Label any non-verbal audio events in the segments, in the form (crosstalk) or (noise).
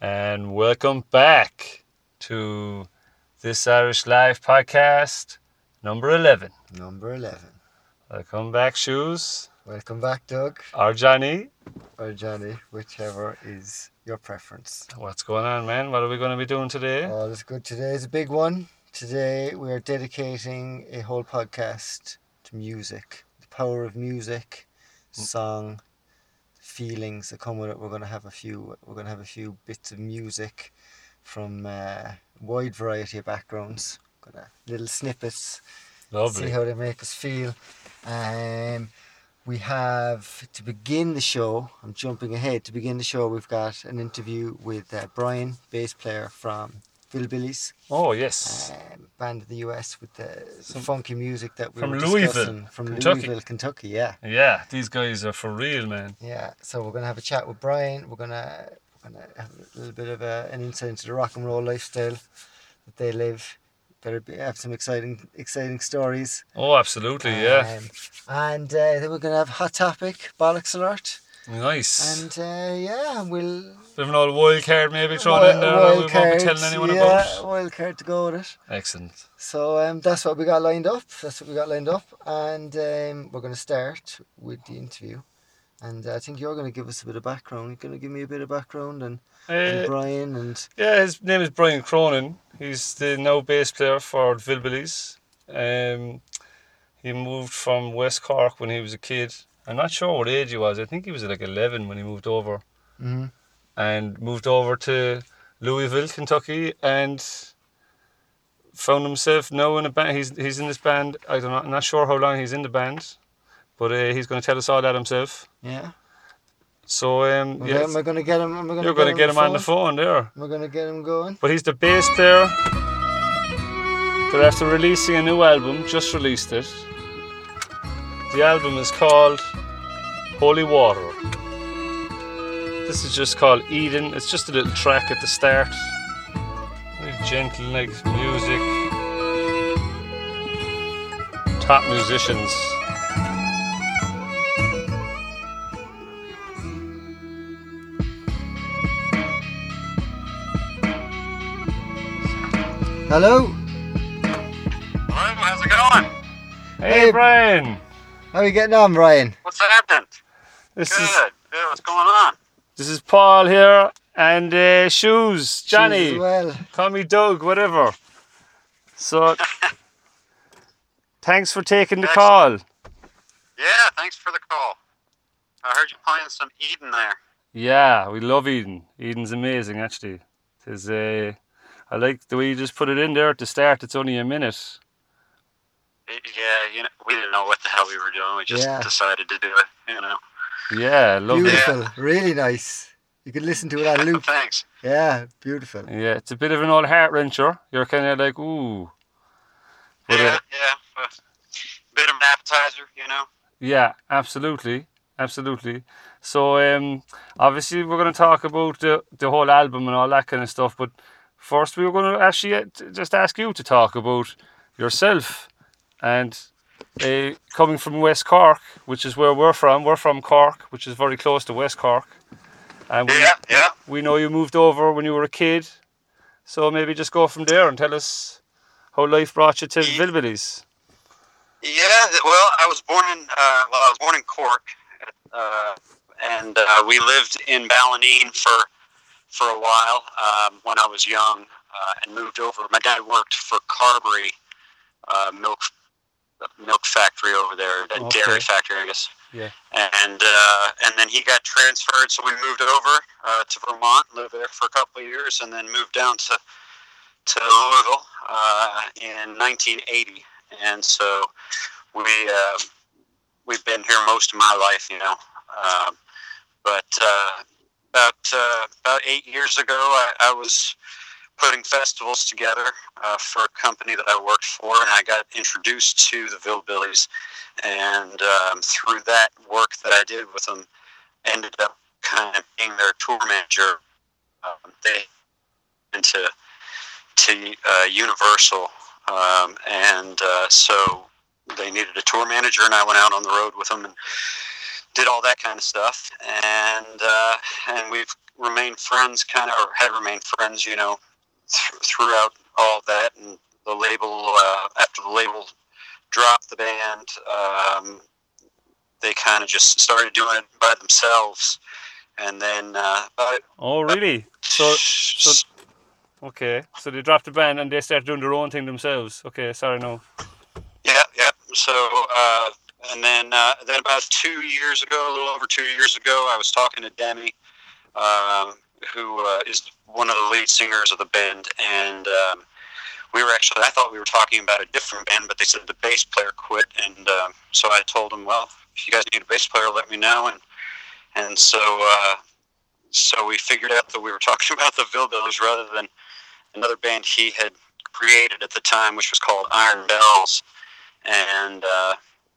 and welcome back to this Irish Live podcast, number 11. Number 11. Welcome back, Shoes, Welcome back, Doug, or Johnny. or Johnny, whichever is your preference. What's going on, man? What are we going to be doing today? All is good. Today is a big one. Today we are dedicating a whole podcast to music, the power of music, song, feelings that come with it. We're going to have a few. We're going to have a few bits of music from uh, a wide variety of backgrounds. Gonna little snippets. Lovely. see how they make us feel. Um, we have to begin the show. I'm jumping ahead. To begin the show, we've got an interview with uh, Brian, bass player from Villebillies, Oh, yes. um, band in the US with the, Some- funky music that we from were Louisville, from Kentucky. Louisville, Kentucky. Yeah, Yeah, these guys are for real, man. yeah. So we're gonna have a chat with Brian. We're gonna we're gonna have a little bit of a, an insight into the rock and roll lifestyle that they live. Better be, have some exciting exciting stories. Oh, absolutely, yeah. Um, and uh, then we're going to have Hot Topic, Bollocks Alert. Nice. And uh, yeah, we'll. Bit of an old wild card maybe thrown in there we won't be telling anyone about. yeah, about. wild card to go with it. Excellent. So um, that's what we got lined up. That's what we got lined up. And um, we're going to start with the interview. And uh, I think you're going to give us a bit of background. You're going to give me a bit of background and, and Uh, Brian and. Yeah, his name is Brian Cronin. He's the now bass player for Villebillies. Um, he moved from West Cork when he was a kid. I'm not sure what age he was. I think he was like 11 when he moved over. Mhm. And moved over to Louisville, Kentucky, and found himself now in a band. He's he's in this band. I don't know. I'm not sure how long he's in the band, but uh, he's going to tell us all that himself. Yeah. So um, yeah, Am I going to get him? Am I gonna you're going to get him on the phone there. Am I going to get him going? But he's the bass player. They're after releasing a new album, just released it. The album is called Holy Water. This is just called Eden. It's just a little track at the start. Very gentle, like music. Top musicians. Hello. Hello, how's it going? Hey, Hey. Brian. How are you getting on, Brian? What's happening? This Good. is Good. What's going on? this is Paul here and uh, shoes Johnny. She's Well. Call me Doug, whatever. So, (laughs) thanks for taking the call. Yeah, thanks for the call. I heard you playing some Eden there. Yeah, we love Eden. Eden's amazing, actually. It's, uh, I like the way you just put it in there at the start. It's only a minute. Y- Yeah, you know, we didn't know what the hell we were doing. We just Yeah. decided to do it. You know. Yeah, lovely. Beautiful. Really nice. You can listen to it on loop. Thanks. Yeah, beautiful. Yeah, it's a bit of an old heart wrencher. You're kind of like, ooh. But, yeah, uh, yeah. bit of an appetizer, you know. Yeah, absolutely, absolutely. So, um, obviously, we're going to talk about the the whole album and all that kind of stuff. But first, we were going to actually uh, just ask you to talk about yourself and uh, coming from West Cork, which is where we're from. We're from Cork, which is very close to West Cork, and we, Yeah, yeah. we know you moved over when you were a kid. So maybe just go from there and tell us how life brought you to Ye- Villebillies. Yeah, well, I was born in uh, well, I was born in Cork, uh, and uh, we lived in Ballineen for for a while um, when I was young, uh, and moved over. My dad worked for Carbery uh, milk milk factory over there, a Okay. dairy factory, I guess. Yeah. And uh, and then he got transferred, so we moved over uh, to Vermont, lived there for a couple of years, and then moved down to to Louisville uh, in 1980. And so we uh, we've been here most of my life, you know. Um, but uh, about uh, about eight years ago, I, I was putting festivals together uh, for a company that I worked for, and I got introduced to the Villebillies. And um, through that work that I did with them, ended up kind of being their tour manager. Um, they into to uh, Universal, um, and uh, so they needed a tour manager, and I went out on the road with them and did all that kind of stuff, and uh, and we've remained friends, kind of, or have remained friends, you know, th- throughout all that. And the label, uh, after the label dropped the band, um, they kind of just started doing it by themselves. And then, uh, about Oh, really? So, so okay. So they dropped the band and they started doing their own thing themselves. Okay, sorry, no. Yeah, yeah. So, uh, and then, uh, then about two years ago, a little over two years ago, I was talking to Demi, um, who uh, is one of the lead singers of the band, and um, we were actually, I thought we were talking about a different band, but they said the bass player quit, and um, so I told them, well, if you guys need a bass player, let me know, and and so uh, so we figured out that we were (laughs) talking about the Villebillies rather than another band he had created at the time, which was called Iron Bells, and uh,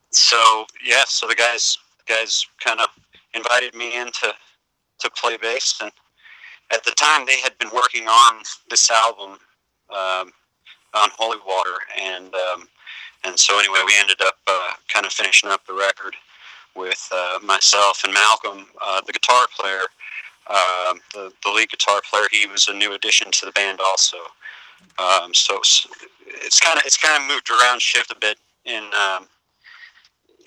so yeah, so the guys guys kind of invited me in to to play bass, and at the time they had been working on this album um, on Holy Water, and um, and so anyway, we ended up uh, kind of finishing up the record with uh, myself and Malcolm, uh, the guitar player, um, the the lead guitar player. He was a new addition to the band also. Um, so it's, kind of it's kind of moved around, shift a bit in um,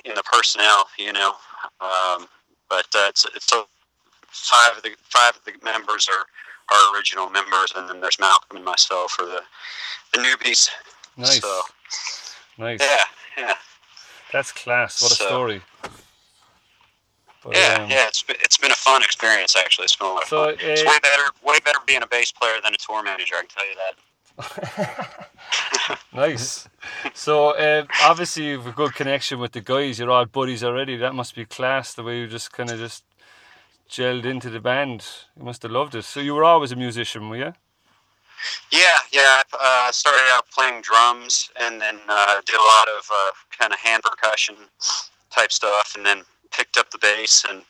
in the personnel, you know. Um, but uh, it's it's a, five of the five of the members are our original members, and then there's Malcolm and myself for the the newbies. Nice. So Nice. yeah, yeah, That's class. What a So- story. But, yeah, um, yeah. It's been, it's been a fun experience actually. It's been a lot of So, fun. It's uh, way better way better being a bass player than a tour manager. I can tell you that. (laughs) nice. So uh, obviously you've a good connection with the guys. You're all buddies already. That must be class. The way you just kind of just gelled into the band. You must have loved it. So you were always a musician, were you? Yeah, yeah. I uh, started out playing drums and then uh, did a lot of uh, kind of hand percussion type stuff, and then picked up the bass and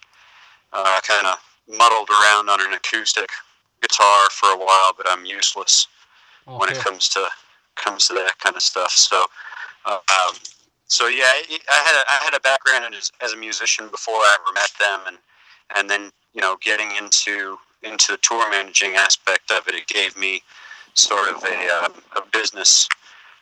uh, kind of muddled around on an acoustic guitar for a while. But I'm useless when it comes to comes to that kind of stuff. So, uh, um, so yeah, I I had a, I had a background as, as a musician before I ever met them, and and then you know getting into into the tour managing aspect of it, it gave me sort of a, um, a business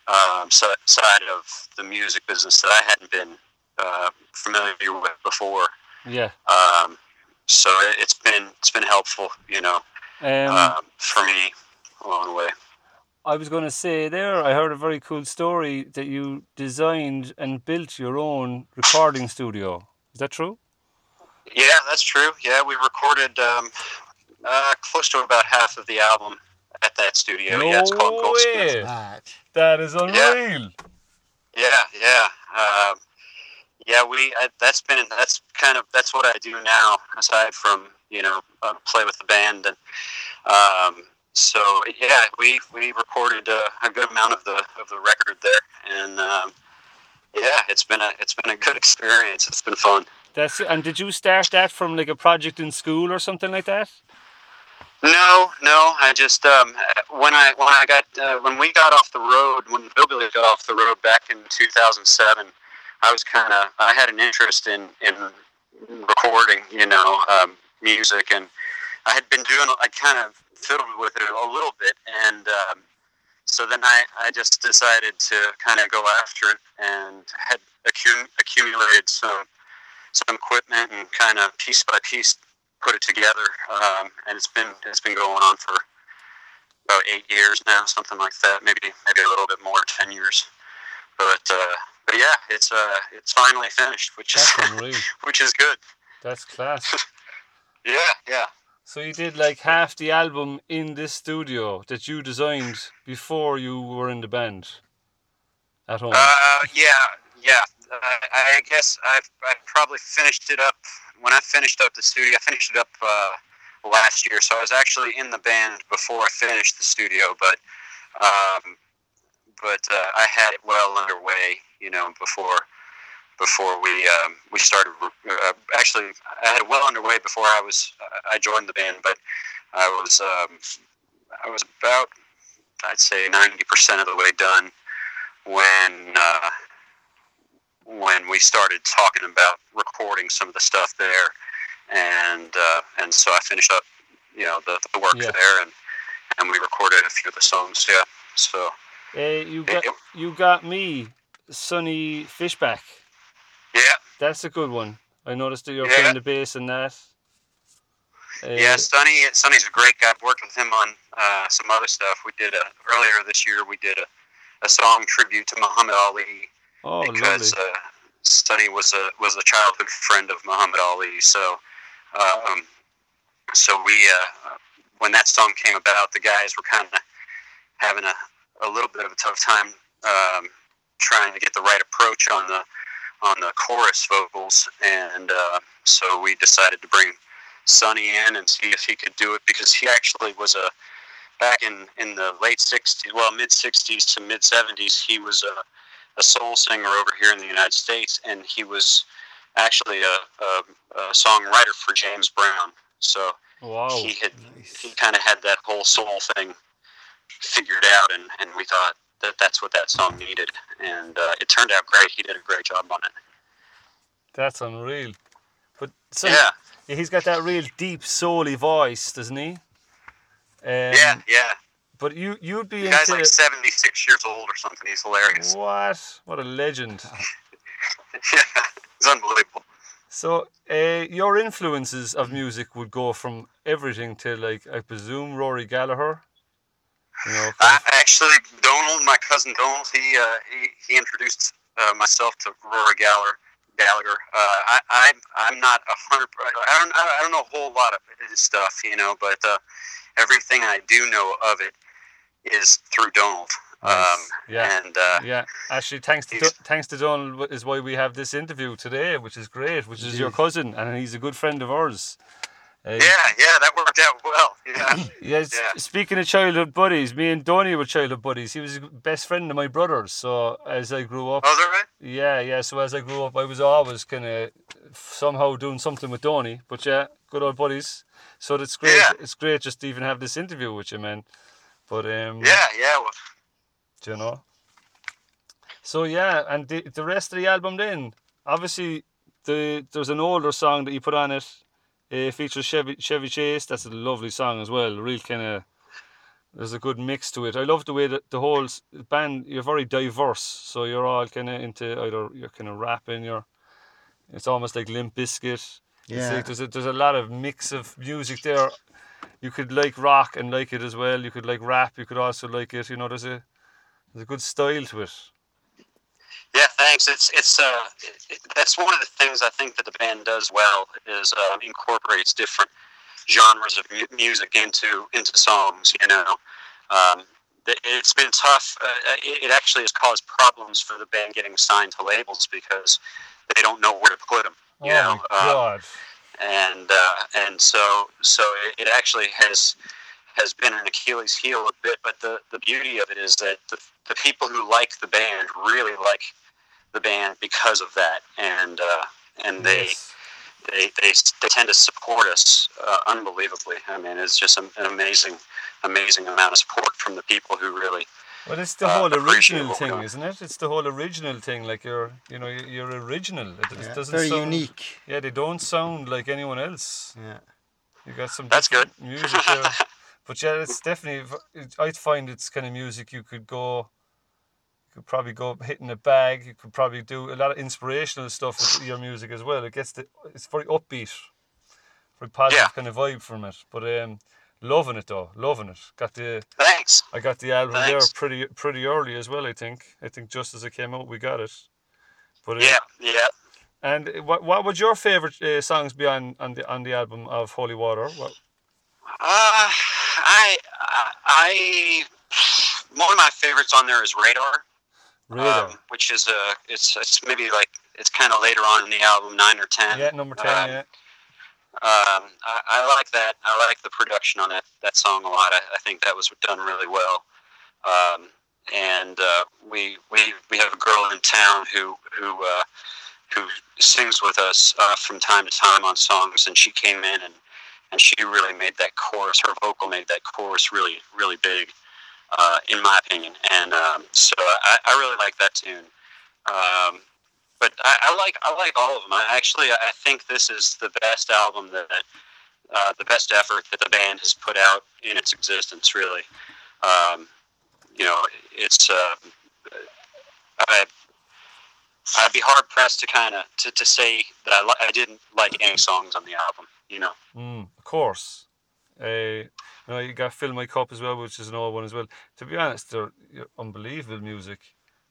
um, si- side of the music business that I hadn't been uh, familiar with before. Yeah. Um, so it, it's been it's been helpful, you know, Um, um, for me along the way. I was going to say there, I heard a very cool story that you designed and built your own recording studio. Is that true? Yeah, that's true. Yeah, we recorded um, uh, close to about half of the album at that studio. yeah, it's called Goldsmith. way. That. That is unreal. Yeah, yeah, um, yeah. We I, that's been that's kind of that's what I do now. Aside from you know uh, play with the band and um, so yeah, we we recorded uh, a good amount of the of the record there, and um, yeah, it's been a it's been a good (laughs) experience. It's been fun. That's and did you start that from like a project in school or something like that? No, no. I just um, when I when I got uh, when we got off the road when Billbilly got off the road back in 2007, I was kind of I had an interest in in recording, you know, um, music, and I had been doing I kind of fiddled with it a little bit, and um, so then I I just decided to kind of go after it and had accum- accumulated some some equipment and kind of piece by piece put it together, um, and it's been it's been going on for about eight years now, something like that. Maybe maybe a little bit more, ten years. But uh, but yeah, it's uh it's finally finished, which is (laughs) which is good. That's class. (laughs) Yeah, yeah, So you did like half the album in this studio that you designed before you were in the band at home. uh, yeah, yeah. I guess I've I probably finished it up when I finished up the studio. I finished it up uh, last year, so I was actually in the band before I finished the studio, but. Um, but uh, I had it well underway, you know, before before we um, we started. Uh, actually, I had it well underway before I was I joined the band, but I was um, I was about I'd say ninety percent of the way done when uh, when we started talking about recording some of the stuff there, and uh, and so I finished up, you know, the, the work Yeah. there, and and we recorded a few of the songs. Yeah, so Uh, you got Yep. you got me, Sonny Fishback. yeah, That's a good one. I noticed that you're Yeah. playing the bass in that. Uh, yeah. Sonny, Sonny's a great guy. I've worked with him on uh, some other stuff. We did a earlier this year. We did a, a song tribute to Muhammad Ali. Oh, because lovely. uh, Sonny was a was a childhood friend of Muhammad Ali. So, um, so we uh, when that song came about, the guys were kind of having a, a little bit of a tough time um, trying to get the right approach on the on the chorus vocals, and uh, so we decided to bring Sonny in and see if he could do it because he actually was a back in in the late 60s, well mid 60s to mid 70s, he was a a soul singer over here in the United States, and he was actually a, a, a songwriter for James Brown. So Wow. he had Nice. he kind of had that whole soul thing figured out, and, and we thought that that's what that song needed, and uh, it turned out great. He did a great job on it. That's unreal. But so yeah, he's got that real deep, soully voice, doesn't he? Um, yeah, yeah. But you you'd be The guy's into like 76 years old or something. He's hilarious. what? What a legend. (laughs) yeah, it's unbelievable. So, uh, your influences of music would go from everything to, like, I presume, Rory Gallagher. You know, I, actually, Donald, my cousin Donald, he uh, he, he introduced uh, myself to Rory Gallagher. Gallagher. Uh, I, I'm I'm not a hundred. I don't I don't know a whole lot of his stuff, you know, but uh, everything I do know of it is through Donald. Um, Yeah. And uh, yeah, actually, thanks to thanks to Donald is why we have this interview today, which is great. Which is your cousin, and he's a good friend of ours. Uh, yeah, yeah, that worked out well. Yeah. (laughs) Yes. Yeah. Speaking of childhood buddies, me and Donny were childhood buddies. He was a best friend of my brother's. So as I grew up, oh, that right? yeah, yeah. So as I grew up, I was always kind of somehow doing something with Donny. But yeah, good old buddies. So it's great. Yeah. It's great just to even have this interview with you, man. But um, Yeah, yeah. Well, do you know. So yeah, and the the rest of the album then, obviously, the there's an older song that you put on it. It features Chevy Chevy Chase. That's a lovely song as well. Real kind of. There's a good mix to it. I love the way that the whole band. You're very diverse, so you're all kind of into either you're kind of rapping. You're. It's almost like Limp Bizkit. It's Yeah. like there's a there's a lot of mix of music there. You could like rock and like it as well. You could like rap. You could also like it. You know, there's a there's a good style to it. Yeah, thanks. It's it's uh, it, that's one of the things I think that the band does well is um, incorporates different genres of mu- music into into songs. You know, um, it- it's been tough. Uh, it, it actually has caused problems for the band getting signed to labels because they don't know where to put them. You oh know, my uh, god! And uh, and so so it, it actually has has been an Achilles heel a bit. But the the beauty of it is that the the people who like the band really like the band because of that, and uh, and they, they they they tend to support us uh, unbelievably. I mean, it's just an an amazing amazing amount of support from the people who really Well, it's the uh, whole original thing, doing. isn't it? It's the whole original thing. Like you're, you know, you're, you're original. It, it Yeah, doesn't Very sound, unique. Yeah, they don't sound like anyone else. Yeah. You got some. That's good Music there. (laughs) But yeah, it's definitely. v- it- I find it's kind of music you could go. You could probably go hitting a bag. You could probably do a lot of inspirational stuff with your music as well. It gets the. It's very upbeat, very positive Yeah. kind of vibe from it. But um, loving it though, loving it. Got the. thanks. I got the album Thanks. there pretty pretty early as well. I think. I think just as it came out, we got it. But uh, Yeah, yeah. And what what would your favorite uh, songs be on, on the on the album of Holy Water? What, Uh, I, I, I, one of my favorites on there is Radar, Radar. um, which is a, it's, it's maybe like, it's kind of later on in the album, nine or ten. yeah, number ten. um, yeah. Um, I, I like that. I like the production on that, that song a lot. I, I think that was done really well. Um, and uh, we, we, we have a girl in town who, who, uh, who sings with us uh, from time to time on songs, and she came in and, and she really made that chorus. Her vocal made that chorus really, really big, uh, in my opinion. And um, so I, I really like that tune. But I, I like I like all of them. I actually I think this is the best album that uh, the best effort that the band has put out in its existence. Really, um, you know, it's uh, I I'd be hard pressed to kind of to, to say that I li- I didn't like any songs on the album. You know. Mm, of course. Uh, you know, you got Fill My Cup as well, which is an old one as well. To be honest, they're unbelievable music.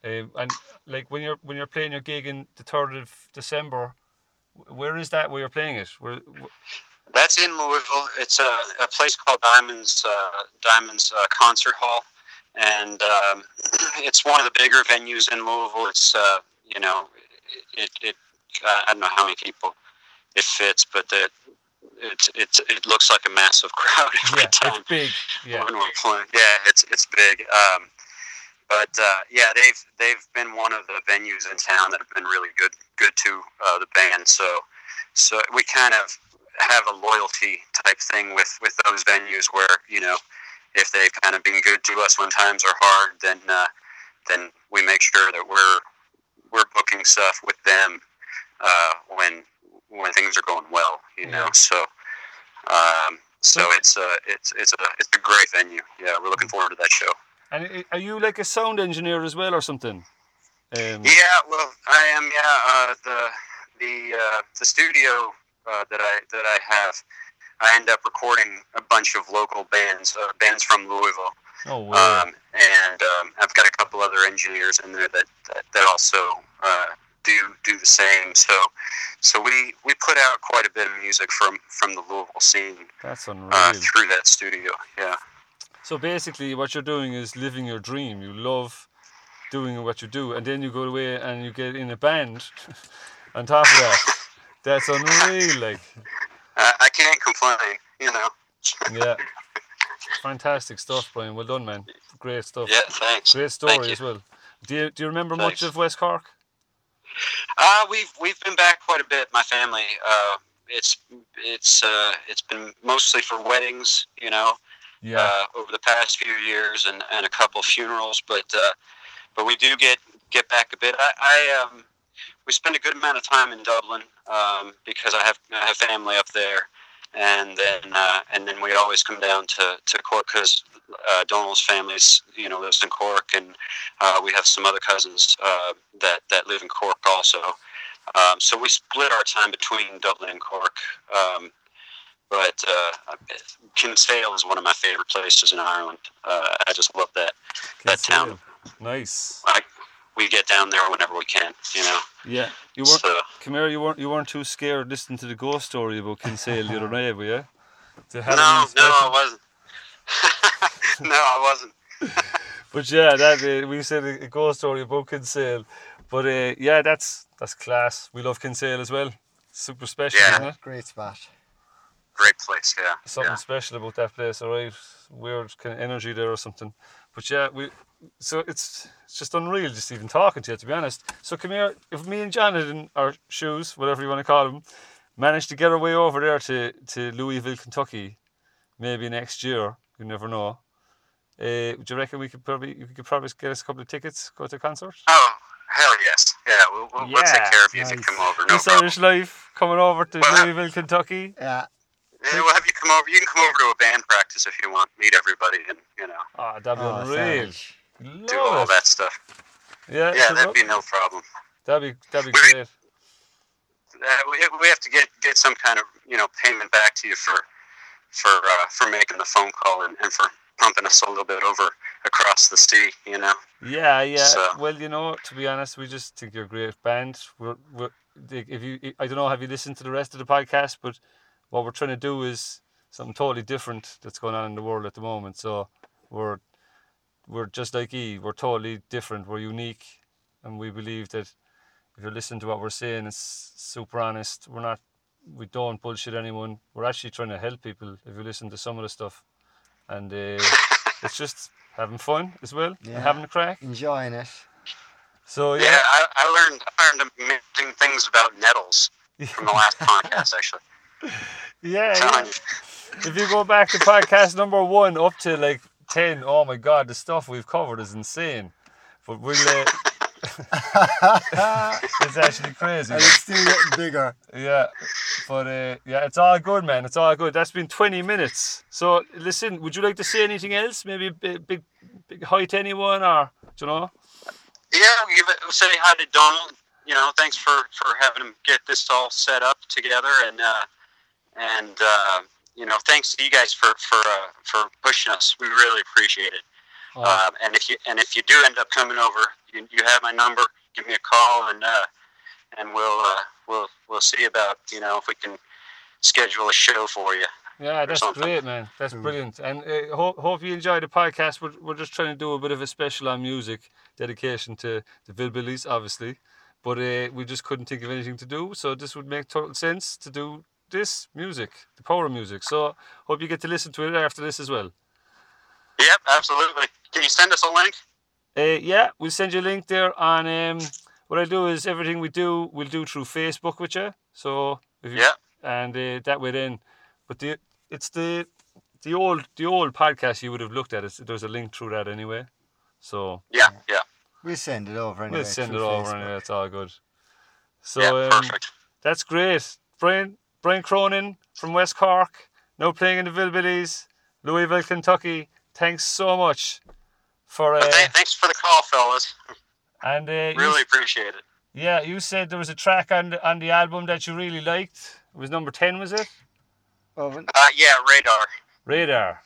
Um, and like when you're when you're playing your gig in the third of December, where is that? Where you're playing it? Where? wh- That's in Louisville. It's a, a place called Diamonds uh, Diamonds uh, Concert Hall, and um, (clears throat) it's one of the bigger venues in Louisville. It's uh, you know, it, it I don't know how many people it fits, but the, it it it looks like a massive (laughs) crowd every yeah, time it's big. Yeah. when we're playing. Yeah, it's it's big. Um, but uh, yeah, they've they've been one of the venues in town that have been really good good to uh, the band. So so we kind of have a loyalty type thing with with those venues where you know if they've kind of been good to us when times are hard, then uh, then we make sure that we're we're booking stuff with them uh, when when things are going well. You know, Yeah. so. Um, so So- it's a it's it's a it's a great venue. Yeah, we're looking forward to that show. And are you like a sound engineer as well or something? Um, Yeah, well, I am. Yeah, uh, the the uh, the studio uh, that I that I have, I end up recording a bunch of local bands, uh, bands from Louisville, Oh, wow. um, and um, I've got a couple other engineers in there that that, that also uh, do do the same. So so we we put out quite a bit of music from from the Louisville scene That's unreal. uh, through that studio. Yeah. So basically, what you're doing is living your dream. You love doing what you do, and then you go away and you get in a band. (laughs) on top of that, that's unreal. Like, I, I can't complain. You know. yeah, (laughs) fantastic stuff, Brian. Well done, man. Great stuff. Yeah. Thanks. Great story you. as well. Do you do you remember Thanks. much of West Cork? Uh, we've we've been back quite a bit. My family. Uh, it's it's uh, it's been mostly for weddings, you know, Yeah. uh, over the past few years, and, and a couple funerals. But uh, but we do get get back a bit. I, I um, we spend a good amount of time in Dublin um, because I have I have family up there, and then uh, and then we always come down to to Cork because uh, Donald's family's you know lives in Cork, and uh, we have some other cousins uh, that that live in Cork also. Um, so we split our time between Dublin and Cork. Um, but uh, Kinsale is one of my favorite places in Ireland. Uh, I just love that that town. Nice. I, we get down there whenever we can, you know. Yeah. You weren't, So, come here. You weren't. You weren't too scared listening to the ghost story about Kinsale the other (laughs) day, were you? To no, no, an inspection? I wasn't. (laughs) no, I wasn't. (laughs) But yeah, that uh, we said a, a ghost story about Kinsale. But uh, yeah, that's that's class. We love Kinsale as well. Super special, Yeah. isn't it? Great spot. Great place, yeah. Something yeah. special about that place, alright. Weird kind of energy there or something. But yeah, we so it's it's just unreal just even talking to you to be honest. So come here, if me and John had in our shoes, whatever you want to call them, managed to get our way over there to, to Louisville, Kentucky, maybe next year, you never know. Uh, do you reckon we could probably we could probably get us a couple of tickets, go to a concert? Oh, hell yes. Yeah, we'll, we'll, we'll take care of you if you nice. come over. No This problem. Irish Life coming over to Well, Louisville, Kentucky. Yeah. Yeah, we'll have you come over. You can come over to a band practice if you want. Meet everybody and, you know, Ah, that'd be Oh, unreal. savage. do all it. that stuff. Yeah, Yeah, so that'd be no problem. that'd be that'd be We- great. Uh, we, we have to get, get some kind of, you know, payment back to you for for uh, for making the phone call and, and for pumping us a little bit over across the sea, you know. Yeah, yeah. So- Well, you know, to be honest, we just think you're a great band. We're, we're if you, I don't know, have you listened to the rest of the podcast? But what we're trying to do is something totally different that's going on in the world at the moment. So we're we're just like E. We're totally different. We're unique, and we believe that if you listen to what we're saying, it's super honest. We're not. We don't bullshit anyone. We're actually trying to help people. If you listen to some of the stuff, and uh, it's just having fun as well, Yeah. and having a crack. Enjoying it. So Yeah, yeah, I, I learned I learned amazing things about nettles (laughs) from the last podcast, actually. Yeah, yeah. If you go back to podcast number one up to like ten, oh my god, the stuff we've covered is insane. But we'll uh, (laughs) it's actually crazy. and it's still getting bigger. Yeah, but uh, yeah, it's all good, man. It's all good. That's been 20 minutes. So listen, would you like to say anything else? Maybe a big, big, big hi to anyone, or do you know? Yeah, give it, say hi to Donald. You know, thanks for, for having him get this all set up together, and uh, and uh, you know, thanks to you guys for for uh, for pushing us. We really appreciate it. Oh, Uh, and if you and if you do end up coming over, you, you have my number. Give me a call, and uh, and we'll uh, we'll we'll see about you know if we can schedule a show for you. yeah, that's something. great, man. That's Mm. brilliant. And uh, hope hope you enjoy the podcast. We're we're just trying to do a bit of a special on music, dedication to the Villebillies, obviously. But uh, we just couldn't think of anything to do, so this would make total sense to do this music, the power of music. So hope you get to listen to it after this as well. Yep, absolutely. Can you send us a link? Uh, yeah, we'll send you a link there And Um, what I do is everything we do, we'll do through Facebook with you. So if you, Yeah. and uh, that way then, but the it's the the old the old podcast you would have looked at it. There's a link through that anyway. So Yeah, yeah, We'll send it over anyway. we'll send it over Facebook. anyway. It's all good. So yeah. um, Perfect. that's great. Brian Brian Cronin from West Cork, now playing in the Villebillies, Louisville, Kentucky. Thanks so much for uh, thanks for the call, fellas. and uh, you Really appreciate it. Yeah, you said there was a track on the, on the album that you really liked. It was number 10, was it? Owen, Uh, yeah, radar. Radar.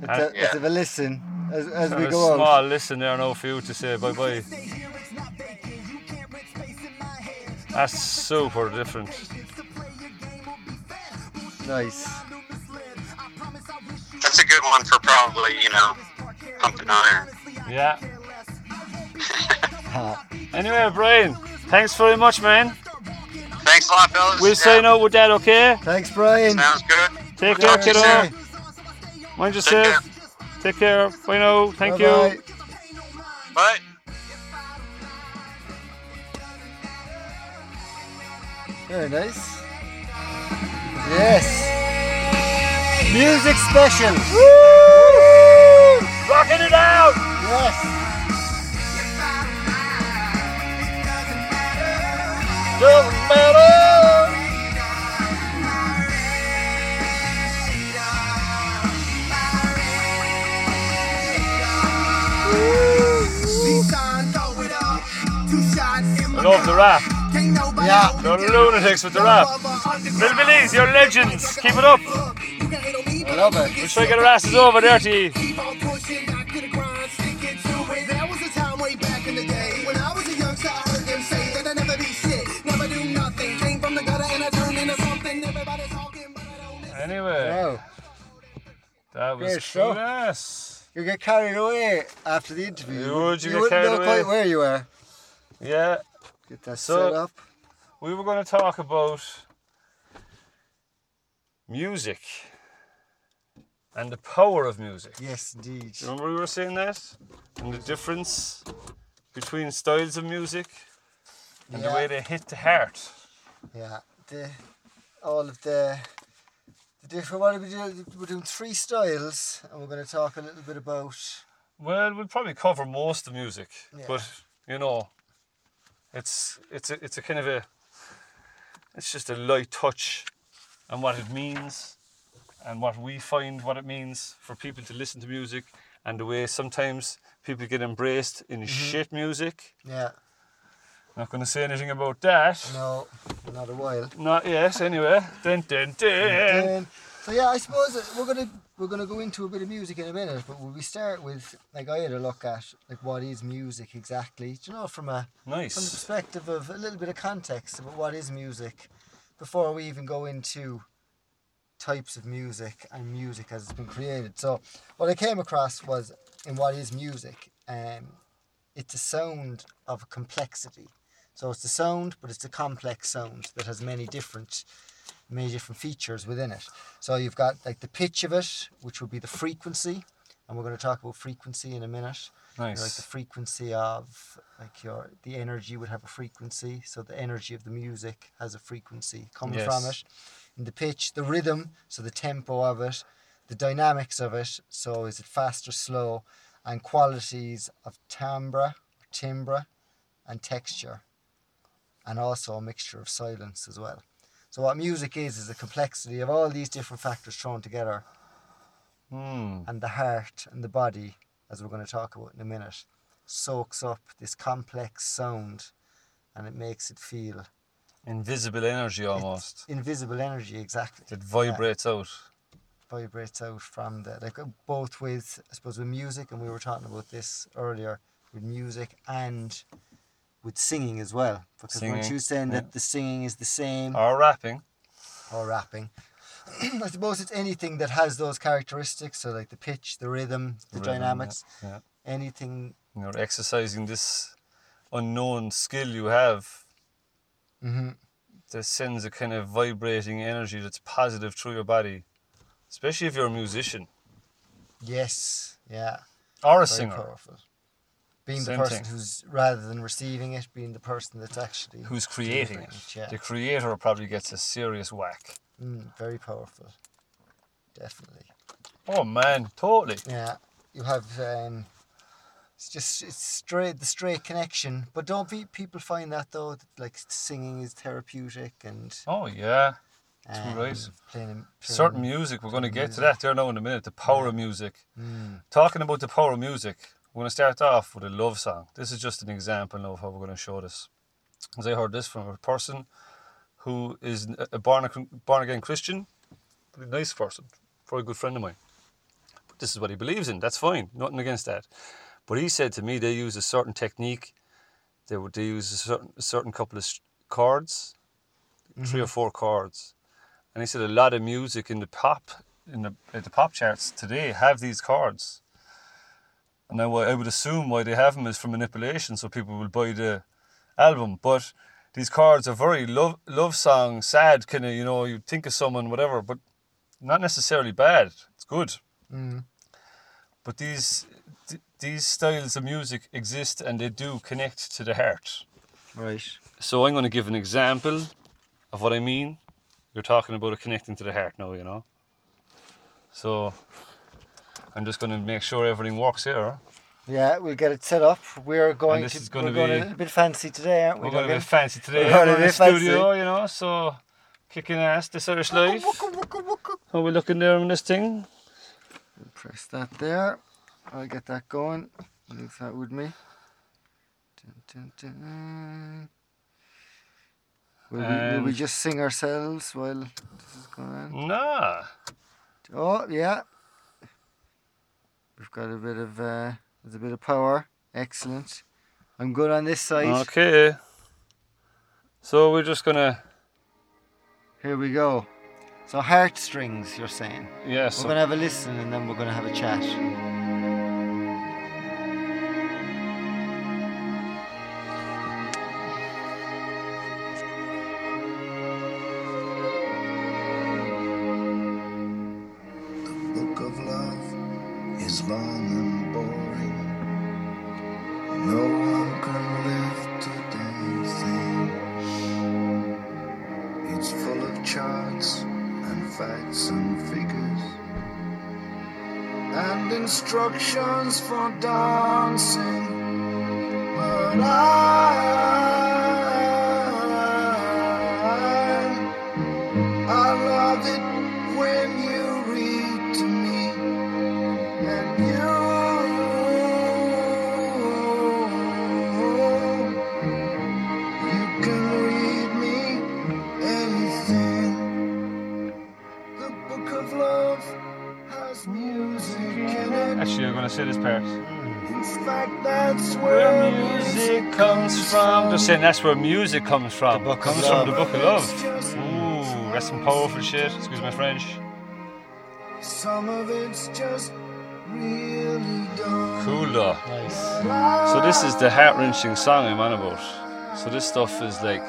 let's, have, let's Yeah. have a listen as, as we go small out. listen there now for you to say bye bye. That's super different. Nice. That's a good one for probably you know pumping iron. Yeah. (laughs) (laughs) Anyway, Brian, thanks very much, man. Thanks a lot, fellas. We'll Yeah, sign out with that, okay? Thanks, Brian. Sounds good. Take We'll care, talk to kiddo. soon. Mind Take care. yourself. Take care. Bye now. Thank you. Bye-bye. Bye. Very nice. Yes. Music special. Woo! Rocking it out. Yes. Doesn't matter. I love the rap. Yeah. You're lunatics with the rap. Villebillies, you're legends. Keep it up. I love it. We'll try to get our asses over there to you. Anyway, Wow. that was Great stuff. class. You get carried away after the interview. You would, you get wouldn't carried know away. quite where you were. Yeah, Get that So- set up. we were going to talk about music and the power of music. Yes, indeed. You remember we were saying that? And the difference between styles of music and the way they hit the heart. Yeah, the all of the the different. What are we doing? We're doing three styles, and we're going to talk a little bit about. Well, we'll probably cover most of music, Yeah. but you know, it's it's a, it's a kind of a it's just a light touch on what it means and what we find what it means for people to listen to music and the way sometimes people get embraced in shit music. Yeah, Not going to say anything about that. no, not a while. Not yet, anyway. Dun, dun, dun. Um, so yeah, I suppose we're gonna we're gonna go into a bit of music in a minute, but we start with like I had a look at like what is music exactly? Do you know from a from the Nice. perspective of a little bit of context about what is music before we even go into types of music and music as it's been created. So what I came across was in what is music, um, it's a sound of complexity. So it's a sound, but it's a complex sound that has many different many different features within it. So you've got like the pitch of it, which would be the frequency, and we're going to talk about frequency in a minute Nice. like the frequency of like your the energy would have a frequency so the energy of the music has a frequency coming from Yes. it and the pitch the rhythm so the tempo of it the dynamics of it so is it fast or slow and qualities of timbre timbre and texture, and also a mixture of silence as well. So what music is is a complexity of all these different factors thrown together, Hmm. and the heart and the body, as we're going to talk about in a minute, soaks up this complex sound, and it makes it feel Invisible energy almost. invisible energy exactly. It vibrates out. vibrates out from the like uh, both with I suppose with music and we were talking about this earlier with music and with singing as well because weren't you saying yeah. that the singing is the same Or rapping. or rapping. (clears throat) I suppose it's anything that has those characteristics so like the pitch the rhythm the Rhythm, dynamics yeah. anything You're exercising this unknown skill you have. Hmm that sends a kind of vibrating energy that's positive through your body, especially if you're a musician. Yes yeah. Or a very singer. powerful being the person thing. who's rather than receiving it being the person that's actually who's creating it. yeah The creator probably gets a serious whack. mm, very powerful definitely Oh man, totally. Yeah, you have. Um, it's just it's straight the straight connection, but don't be, people find that though that like singing is therapeutic and Oh yeah. um, right. Playing, playing Certain music, we're going to get to that there now in a minute. The power of music. Mm, Talking about the power of music, we're going to start off with a love song. This is just an example of how we're going to show this. As I heard this from a person who is a born, born again Christian, but a nice person, very good friend of mine. But this is what he believes in. That's fine, nothing against that. But he said to me they use a certain technique. They would they use a certain a certain couple of chords, three mm-hmm. or four chords, and he said a lot of music in the pop in the in the pop charts today have these chords. And now I would assume why they have them is for manipulation, so people will buy the album. But these chords are very love love song, sad kind of. You know, you think of someone, whatever, but not necessarily bad. It's good. mm, But these th- these styles of music exist and they do connect to the heart. right. So I'm going to give an example of what I mean. You're talking about it connecting to the heart now, you know. So I'm just going to make sure everything works here. Yeah, we'll get it set up. We're going this to. we're going be- a little bit fancy today, aren't we? We're going to get fancy today. We're We're in the be fancy. studio, you know. So kicking ass, this Irish life. How we looking there on this thing? Press that there. I'll get that going. Leave that with me. Dun, dun, dun. Will, we, will we just sing ourselves while this is going on? Nah. Oh yeah. We've got a bit of uh, there's a bit of power. Excellent. I'm good on this side. Okay. So we're just gonna Here we go. So heartstrings, you're saying. yeah. We're gonna have a listen and then we're gonna have a chat. Saying that's where music comes from. The Book of comes Love. from the book of love. Ooh, that's some powerful shit. Excuse my French. some of it's just really dumb Cool though. Nice. So this is the heart wrenching song I'm on about. So this stuff is like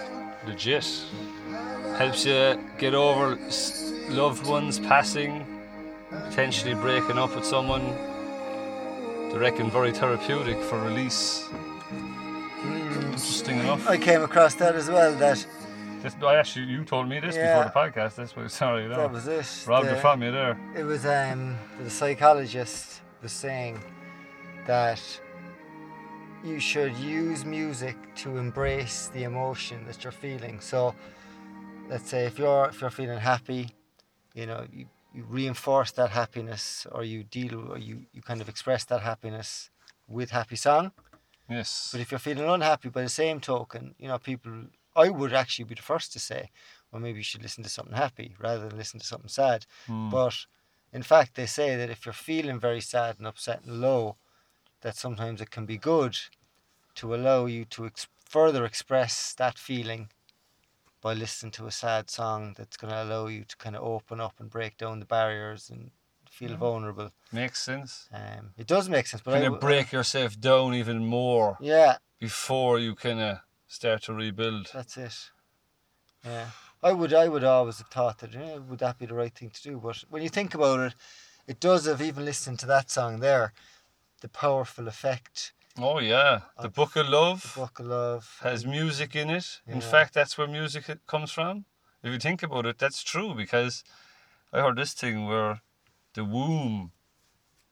legit. Helps you get over loved ones passing, potentially breaking up with someone. They reckon very therapeutic for release. Interesting enough. I came across that as well. That This, I actually, you told me this Yeah. before the podcast. That's why. (laughs) Sorry, that was it. Robbed The- it from you there. It was um the psychologist was saying that you should use music to embrace the emotion that you're feeling. So, let's say if you're if you're feeling happy, you know, you, you reinforce that happiness, or you deal, or you you kind of express that happiness with happy song. Yes. But if you're feeling unhappy by the same token, you know, people, I would actually be the first to say, well, maybe you should listen to something happy rather than listen to something sad. Mm. But in fact, they say that if you're feeling very sad and upset and low, that sometimes it can be good to allow you to ex- further express that feeling by listening to a sad song that's going to allow you to kind of open up and break down the barriers and feel vulnerable. Makes sense. Um, it does make sense, but Kind w- of break yourself down even more yeah, before you kind of start to rebuild. That's it. Yeah, I would. I would always have thought that. eh, would that be the right thing to do? But when you think about it, it does have even listening to that song there, the powerful effect. Oh yeah, the Book of Love Book of Love. has music in it. In fact, that's where music comes from. If you think about it, that's true because I heard this thing where the womb,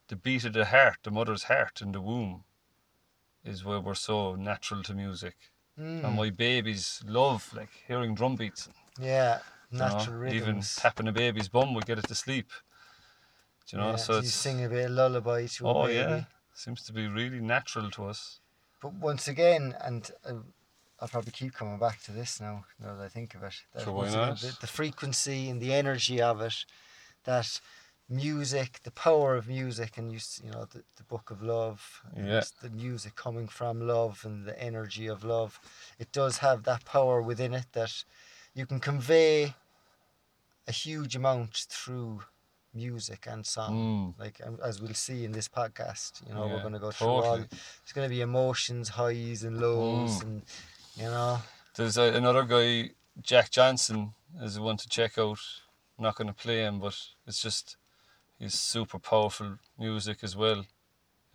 the beat of the heart, the mother's heart in the womb, is where we're so natural to music. And Mm, my babies love like hearing drum beats. yeah, you know, natural Even tapping a baby's bum would get it to sleep. Do you know? yeah, so you it's sing a bit of lullaby to a oh baby. yeah, seems to be really natural to us. But once again, and uh, I'll probably keep coming back to this now, now that I think of it. That not? The, the frequency and the energy of it, that music, the power of music, and you you know the, the book of love, and Yeah. the music coming from love and the energy of love. It does have that power within it that you can convey a huge amount through music and song Mm. like as we'll see in this podcast you know we're going to go through all it's going to be emotions highs and lows Mm. and you know There's a, another guy, Jack Johnson, is the one to check out. I'm not going to play him, but it's just he's super powerful music as well.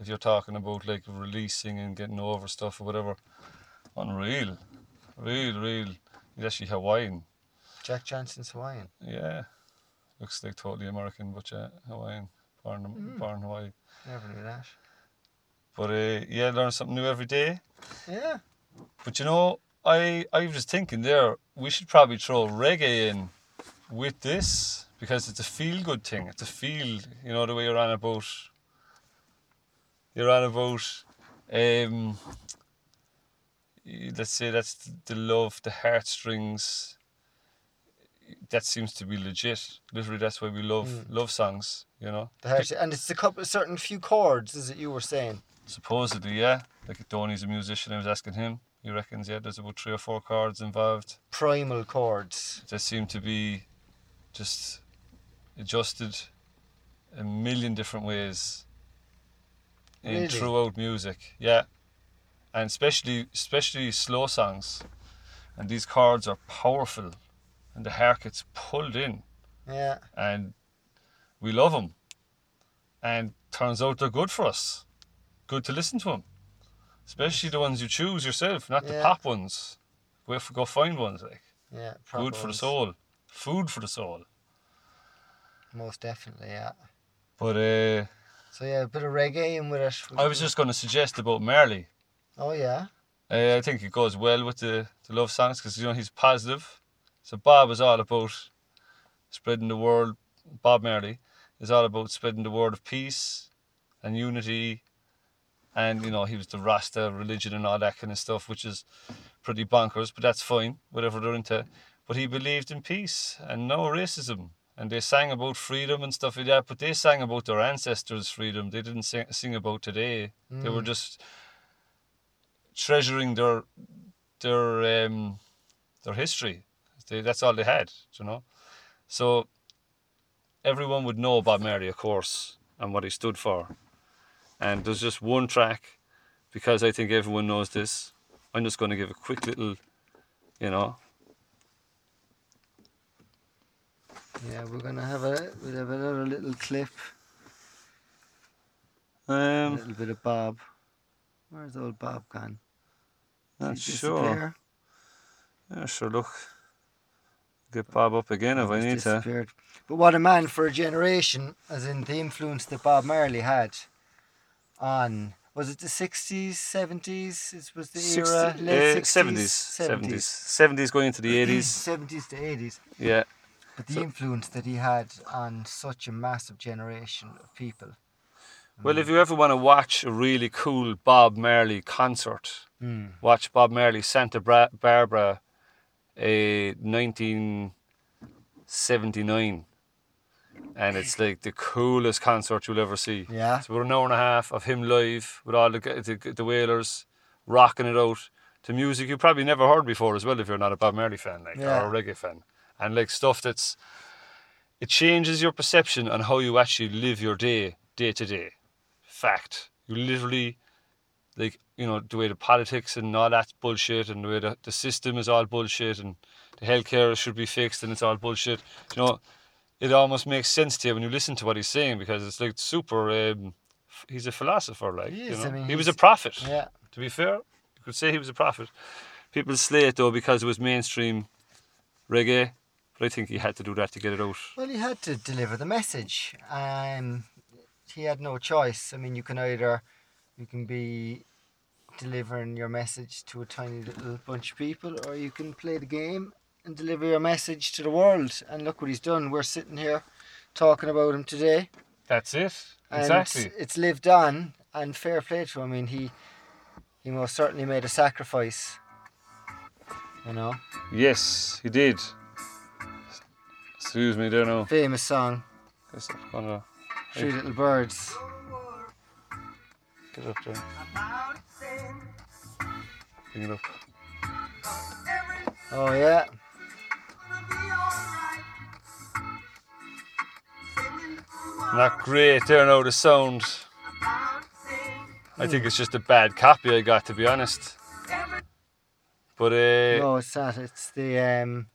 If you're talking about like releasing and getting over stuff or whatever, unreal, real, real. He's actually Hawaiian. jack johnson's hawaiian Yeah, looks like totally American, but yeah, Hawaiian, born Mm. born in Hawaii. never knew that But uh, yeah, learn something new every day. yeah But you know, I I was just thinking there, we should probably throw reggae in with this because it's a feel good thing. It's a feel, you know, the way you're on about. You're on about, um, let's say that's the, the love, the heartstrings. That seems to be legit. Literally, that's why we love Mm. love songs. You know, the heart, and it's a couple certain few chords is it you were saying supposedly, yeah. Like Donny's a musician. I was asking him. He reckons, yeah, there's about three or four chords involved. primal chords that seem to be just adjusted a million different ways in Really? throughout music. Yeah. And especially especially slow songs. And these chords are powerful and the hair gets pulled in yeah and we love them. And turns out they're good for us. Good to listen to them. Especially the ones you choose yourself, not the pop ones. Go, f- go find ones like yeah good for the soul, food for the soul. Most definitely yeah But uh, so yeah a bit of reggae in with it I was just going to suggest about Marley. oh yeah Uh, I think it goes well with the, the love songs because you know he's positive. So Bob is all about spreading the word. Bob Marley is all about spreading the word of peace and unity. And you know he was the Rasta religion and all that kind of stuff, which is pretty bonkers, but that's fine, whatever they're into. But he believed in peace and no racism. And they sang about freedom and stuff like that, but they sang about their ancestors' freedom. They didn't sing, sing about today. They were Mm. just treasuring their their um, their history. They, that's all they had, you know. So everyone would know Bob Marley, of course, and what he stood for. And there's just one track, because I think everyone knows this. I'm just going to give a quick little, you know. Yeah we're gonna have a we'll have another little clip a Um, little bit of bob where's old bob gone not sure. Yeah, sure. Look, get Bob up again if I need to. But what a man for a generation, as in the influence that Bob Marley had on was it the sixties, seventies? It was the 60, era uh, late 70s, 70s, 70s going into the 80s. (clears throat) seventies to eighties. Yeah, But the So- influence that he had on such a massive generation of people. Well, if you ever want to watch a really cool Bob Marley concert, Mm. watch Bob Marley Santa Bra- Barbara, a 1979, and it's (laughs) like the coolest concert you'll ever see. Yeah. It's about an hour and a half of him live with all the the, the Wailers rocking it out to music you probably never heard before as well if you're not a Bob Marley fan, like Yeah. or a reggae fan, and like stuff that's it changes your perception on how you actually live your day, day to day. Fact. You literally, like, you know, the way the politics and all that bullshit and the way the, the system is all bullshit and the healthcare should be fixed and it's all bullshit. You know, it almost makes sense to you when you listen to what he's saying because it's like super, um, he's a philosopher, like, He you know. I mean, he was a prophet. Yeah. To be fair, you could say he was a prophet. People slay it though because it was mainstream reggae, but I think he had to do that to get it out. Well, he had to deliver the message. Um, he had no choice. I mean, you can either you can be delivering your message to a tiny little bunch of people, or you can play the game and deliver your message to the world. And look what he's done. We're sitting here talking about him today, That's it. and Exactly. it's lived on. And fair play to him. I mean, he he most certainly made a sacrifice. You know, Yes, he did. Excuse me, there now. famous song, I'm gonna Three Little Birds. get up there. Bring it up. Oh yeah. Not great there now, the sound. I think it's just a bad copy I got, to be honest. But, uh, No, it's not. It's the um,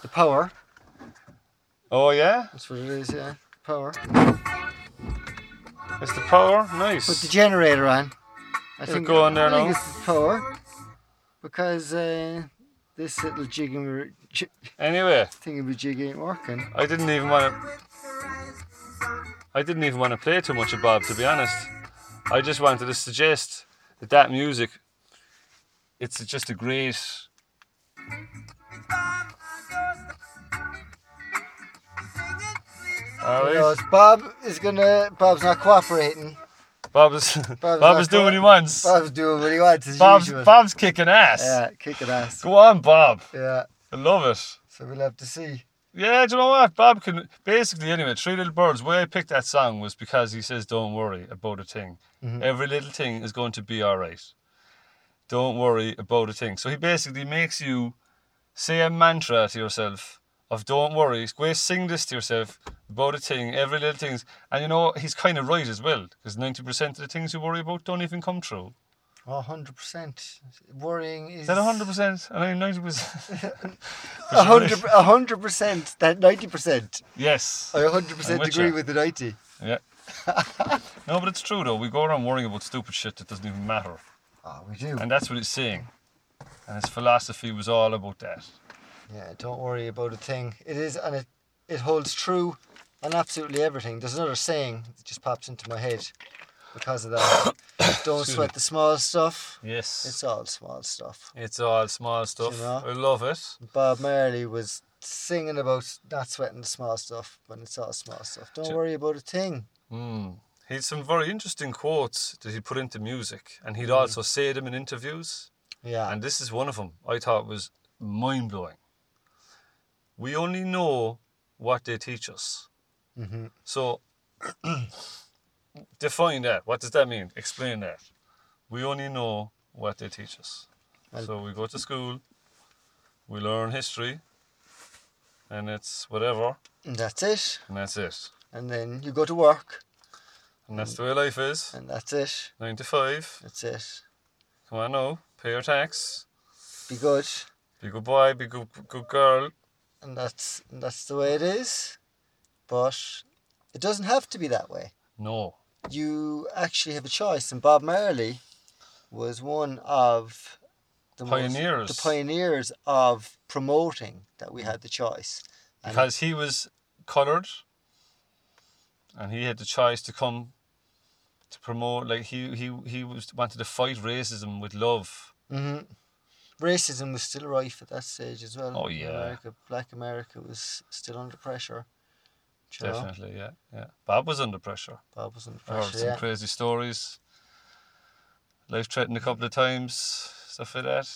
the power. Oh yeah? That's what it is. Yeah, power. It's the power? Nice. Put the generator on. I It'll think go on there I think now. it's the power because uh, this little jigging j- Anyway, thingy jig ain't working. I didn't even want to. I didn't even want to play too much of Bob, to be honest. I just wanted to suggest that that music, it's just a great. You right. Bob is gonna. Bob's not cooperating. Bob is Bob's Bob is doing what he wants. Bob's doing what he wants as Bob's usual. Bob's kicking ass. Yeah, kicking ass. Go on, Bob. Yeah, I love it. so we'll have to see. Yeah, do you know what? Bob can basically anyway. Three Little Birds. Why I picked that song was because he says, "Don't worry about a thing. Mhm. Every little thing is going to be all right. Don't worry about a thing." So he basically makes you say a mantra to yourself of "Don't worry." Go sing this to yourself about a thing. Every little things, and you know he's kind of right as well because ninety percent of the things you worry about don't even come true. Oh, 100%. Worrying is. Is that hundred percent? I mean ninety percent. (laughs) A hundred, a hundred percent. That ninety percent. Yes. I a hundred percent with agree ya. with the ninety. Yeah. (laughs) no, but it's true though. We go around worrying about stupid shit that doesn't even matter. Oh, we do. And that's what it's saying. And his philosophy was all about that. Yeah, don't worry about a thing. It is, and it it holds true on absolutely everything. There's another saying that just pops into my head because of that. (coughs) don't Excuse sweat me. the small stuff. Yes. It's all small stuff. It's all small stuff. You know? I love it. Bob Marley was singing about not sweating the small stuff when it's all small stuff. Don't Ju- worry about a thing. Mm. He had some very interesting quotes that he put into music, and Mm. he'd also say them in interviews. Yeah. And this is one of them I thought was mind blowing. We only know what they teach us. hmm So, (clears throat) define that. What does that mean? Explain that. We only know what they teach us. Well- so we go to school, we learn history, and it's whatever, And that's it. and that's it. And then you go to work, And that's the way life is. and that's it. Nine to five. That's it. Come on now, pay your tax. Be good. Be good boy, be good good girl. And that's and that's the way it is. But it doesn't have to be that way. No. You actually have a choice, and Bob Marley was one of the most- Pioneers. the pioneers of promoting that we had the choice. And Because he was coloured and he had the choice to come to promote like he he he was wanted to fight racism with love. hmm Racism was still rife at that stage as well. Oh, yeah. America, Black America was still under pressure. Know? Definitely, yeah, yeah. Bob was under pressure. Bob was under I heard pressure. some Yeah. crazy stories. Life threatened a couple of times, stuff like that.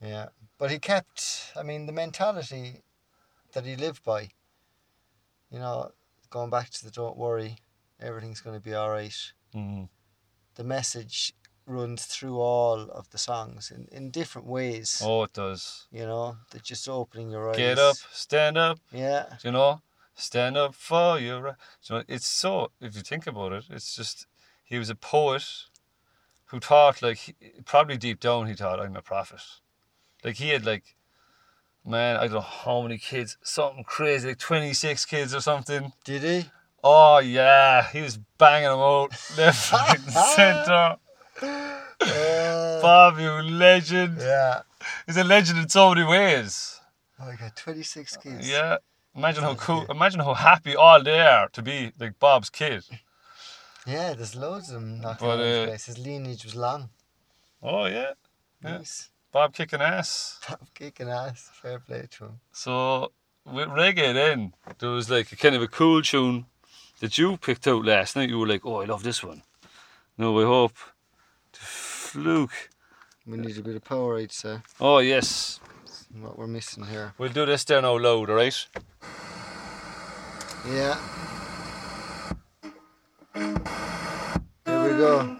Yeah, but he kept. I mean, the mentality that he lived by. You know, going back to the "Don't worry, everything's going to be all right." Mm. The message runs through all of the songs in, in different ways. Oh, it does. You know, that just opening your eyes. Get up, stand up, Yeah, you know, stand up for your right. You know, it's so. If you think about it, it's just he was a poet who thought like he, probably deep down he thought I'm a prophet. Like he had like, man, I don't know how many kids, something crazy, like twenty six kids or something. did he? Oh yeah, he was banging them out left, right, and centre. Uh, Bob, you legend. yeah. He's a legend in so many ways. Oh my god, twenty six kids. Yeah. Imagine how cool. Imagine how happy all they are to be like Bob's kid. Yeah, there's loads of them knocking But, uh, place. His lineage was long. Oh yeah, Yeah. Nice. Bob kicking ass. Bob kicking ass. Fair play to him. So with reggae, then there was like a kind of a cool tune that you picked out last night. You were like, "Oh, I love this one." No, I hope. The fluke. We need a bit of power, I'd say. Oh yes, What we're missing here. we'll do this there now load, all right? Yeah. Here we go.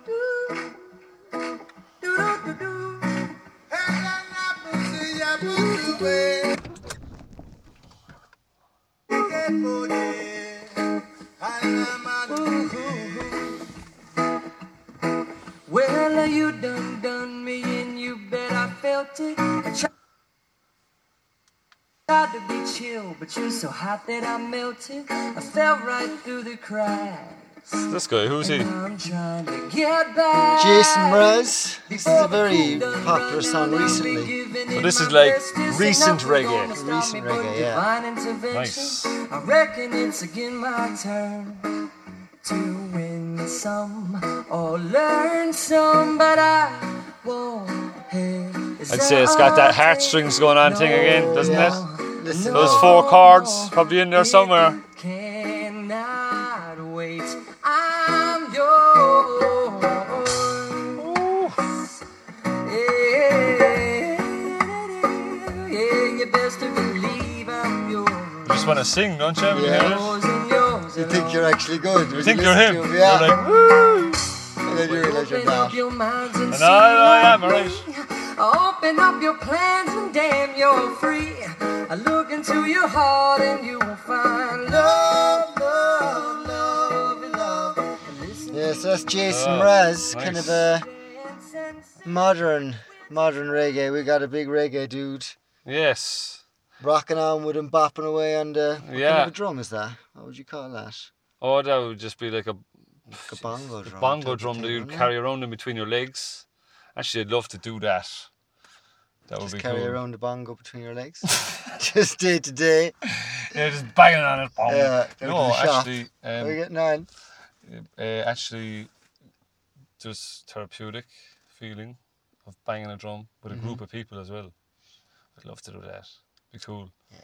Well, you done done me and you bet I felt it. I tried to be chill, but you're so hot that I melted. I fell right through the cracks. This guy, who's he? I'm trying to get back. Jason Mraz. This is a very popular song recently. So this is like recent reggae. Recent reggae, yeah. Nice. I reckon it's again my turn to win some or learn some, but I won't I'd say it's got that heartstrings going on thing again, doesn't it? Listen, Those four chords probably in there somewhere. Cannot wait. I'm yours. Yeah, yeah, you best to believe I'm yours. You just want to sing, don't you? When you Yeah. hear it? Yours and yours you think you're actually good. You think you're him? You're Yeah. like, woo! and then you realise you're Open up not. your minds and And see I, I am, what alright. Open up your plans and damn, you're free. I look into your heart and you will find love, love, love, love. And Yeah, so that's Jason Oh, Mraz, kind of a dance and sing. modern, modern reggae. We got a big reggae dude Yes. Rocking on with him, bopping away on the. What kind of a drum is that? What would you call that? Oh, that would just be like a Like a bongo drum. bongo drum that you'd carry around in between your legs. Actually, I'd love to do that. That would Just be carry cool. around the bongo between your legs. (laughs) (laughs) Just day to day. Yeah, just banging on it. Yeah, no, actually, you um, getting on? uh, actually, there's therapeutic feeling of banging a drum with a Mm-hmm. group of people as well. I'd love to do that. Be cool. Yeah.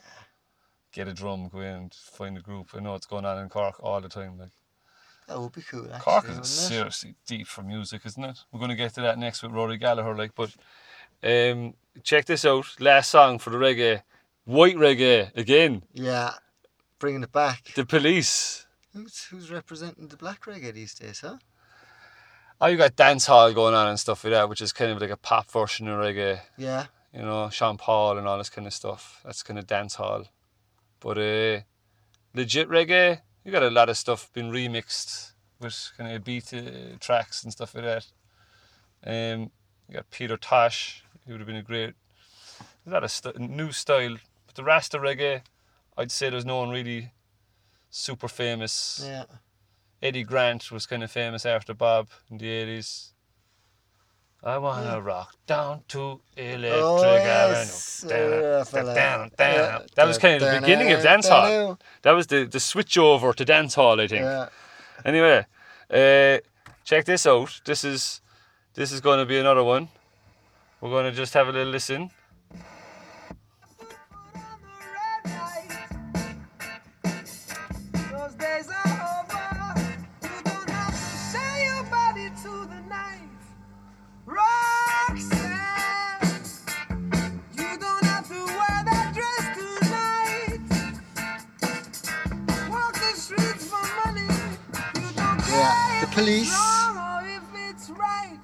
Get a drum, go in and find a group. I know it's going on in Cork all the time. Like That would be cool, actually. Cork is seriously deep for music, isn't it? We're going to get to that next with Rory Gallagher. Like, but um, check this out. Last song for the reggae, white reggae again. Yeah. Bringing it back. The Police. Who's who's representing the black reggae these days, huh? Oh, you got dance hall going on and stuff like that, which is kind of like a pop version of reggae. Yeah. You know, Sean Paul and all this kind of stuff. That's kind of dance hall. But uh, legit reggae, you got a lot of stuff been remixed with kind of beat uh, tracks and stuff like that. Um, you got Peter Tosh, he would have been a great. A lot of st- new style, but the Rasta reggae, I'd say there's no one really super famous. Yeah. Eddie Grant was kind of famous after Bob in the 80s. I wanna rock down to Electric Oh, yes. Avenue. Down, fella. down, Yeah. down. That was kind of the beginning of dance hall. That was the, the switch over to dance hall, I think. Yeah. Anyway, uh, check this out. This is this is going to be another one. We're going to just have a little listen. Police. it's if it's right.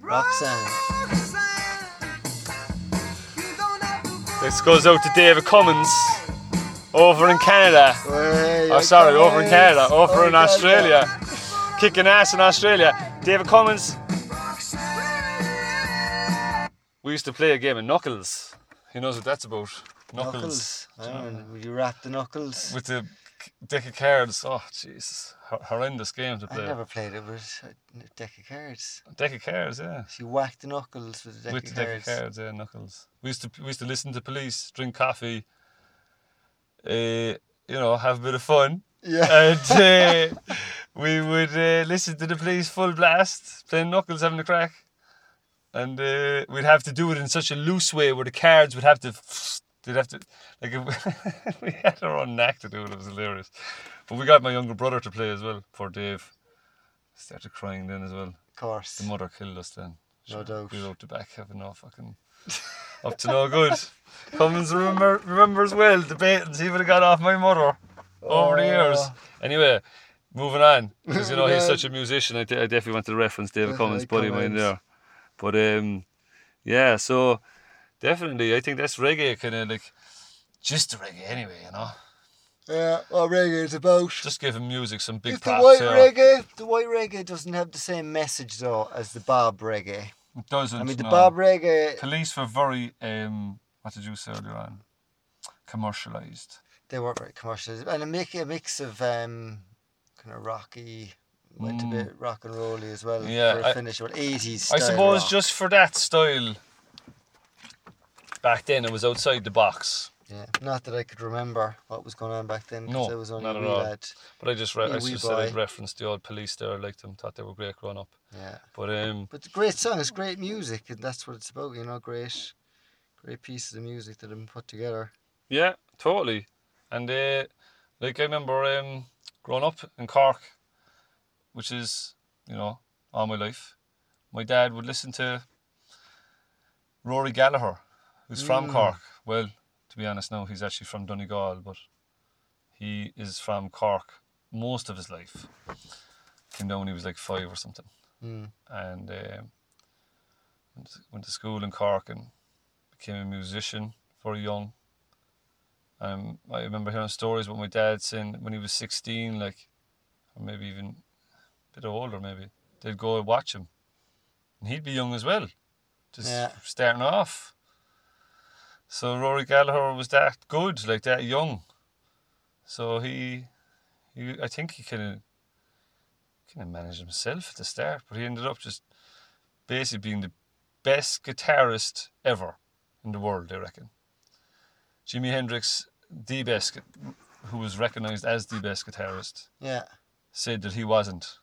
Roxanne. Roxanne, you don't have to go This goes out to David Cummins over in Canada. Way, Oh, sorry, okay. over in Canada, over Over in oh, Canada. Australia, kicking ass in Australia. David Cummins. We used to play a game of knuckles. He knows what that's about. Knuckles. Knuckles. I don't know, you rap the knuckles? With the deck of cards. Oh, Jesus. Horrendous game to play. I never played it with a deck of cards. Deck of cards, yeah. So you whack the knuckles with a deck With of the deck of cards, yeah, knuckles. We used to we used to listen to police, drink coffee, uh, you know, have a bit of fun. Yeah. and uh, (laughs) we would uh, listen to the police full blast, playing knuckles, having a crack, and uh, we'd have to do it in such a loose way where the cards would have to, they'd have to, like, if (laughs) we had our own knack to do it. It was hilarious. But we got my younger brother to play as well. Poor Dave. Started crying then as well. Of course. The mother killed us then. No doubt. We out the back having no fucking up to no good. (laughs) Cummins remember remembers well debating he would have got off my mother over the years. Oh. Anyway, moving on because you know he's such a musician. I, I definitely want to reference David Uh, Cummins, buddy of mine there. But um, yeah, so definitely I think that's reggae kind of like just the reggae anyway. You know, Yeah, what reggae is about. just giving music some big If the white here. reggae, the white reggae doesn't have the same message though as the Bob reggae. It doesn't. I mean, the no. Bob reggae, Police were very um, what did you say earlier on? Commercialized. they were very commercialized, and a mix, a mix of um, kind of rocky, went a bit rock and rolly as well. Mm. Yeah, for a finish, but eighties. I suppose just for that style, back then it was outside the box. yeah. Not that I could remember what was going on back then. No, I was only not at all. lad. But I just, re- I just said I'd reference the old police there. I liked them, thought they were great growing up. Yeah, But um, but the great songs, great music, and that's what it's about. You know, great, great pieces of music that have been put together. yeah, totally. And uh, like I remember um, growing up in Cork, which is you know all my life. My dad would listen to Rory Gallagher, who's from Mm. Cork. Well, to be honest, now he's actually from Donegal, but he is from Cork most of his life. Came down when he was like five or something. Mm. and um, went, to, went to school in Cork and became a musician very young. Um, I remember hearing stories about my dad saying when he was 16, like, or maybe even a bit older, maybe, they'd go and watch him. And he'd be young as well, just Yeah. starting off. So Rory Gallagher was that good, like that young. So he, he I think he kind of kind of managed himself at the start, but he ended up just basically being the best guitarist ever in the world, I reckon. Jimi Hendrix, the best, who was recognized as the best guitarist, Yeah, said that he wasn't,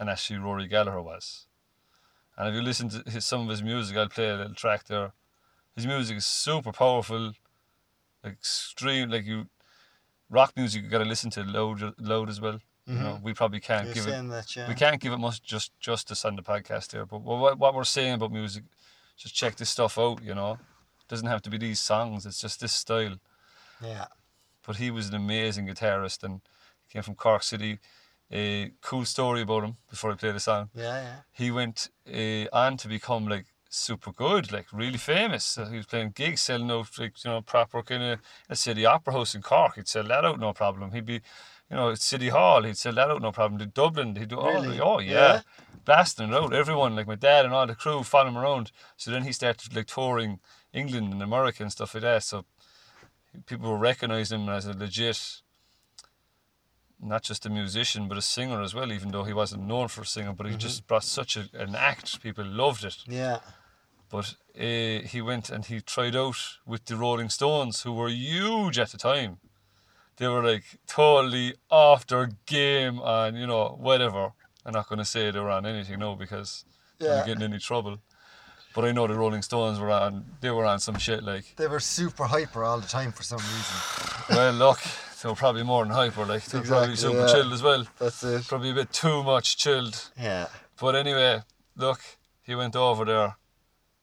and actually Rory Gallagher was. And if you listen to his, some of his music, I'll play a little track there. His music is super powerful, like extreme, like you, rock music you got to listen to loud, loud as well. You know, we probably can't you're give it that, yeah. we can't give it much just justice on the podcast here, but what, what we're saying about music, just check this stuff out. You know, it doesn't have to be these songs. It's just this style. Yeah, But he was an amazing guitarist and came from Cork City. A cool story about him before I play the song. yeah, yeah. He went uh, on to become like super good, like really famous. He was playing gigs, selling out like you know proper kind of let's say Opera House in Cork. He'd sell that out no problem. He'd be, you know, at City Hall. He'd sell that out no problem. To Dublin, he'd do all. Really? Oh yeah. Yeah? blasting it out. Everyone like my dad and all the crew following him around. So then he started like touring England and America and stuff like that. So people were recognizing him as a legit. Not just a musician, but a singer as well. Even though he wasn't known for singing, but he mm-hmm. just brought such a, an act. People loved it. Yeah, But uh, he went and he tried out with the Rolling Stones, who were huge at the time. They were like totally off their game and you know whatever. I'm not going to say they were on anything no because I'm Yeah. not getting any trouble. But I know the Rolling Stones were on. They were on some shit like. They were super hyper all the time for some reason. Well, look, they were probably more than hyper. Like they were probably super yeah. chilled as well. That's it. Probably a bit too much chilled. Yeah. But anyway, look, he went over there,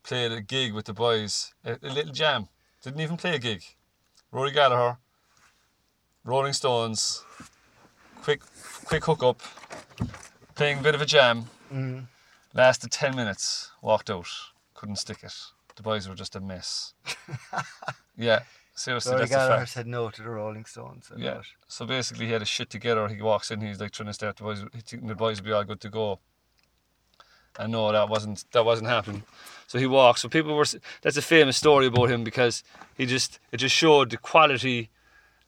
played a gig with the boys, a, a little jam. Didn't even play a gig. Rory Gallagher, Rolling Stones, quick, quick hookup, playing a bit of a jam. Mm. Lasted ten minutes. Walked out. Couldn't stick it. The boys were just a mess. (laughs) yeah, seriously, Rory that's a Gallagher fact. said no to the Rolling Stones. Yeah. So basically, he had his shit together. He walks in. He's like trying to start the boys. He thinking the boys will be all good to go. And no, that wasn't that wasn't happening. So he walks. So people were. That's a famous story about him because he just it just showed the quality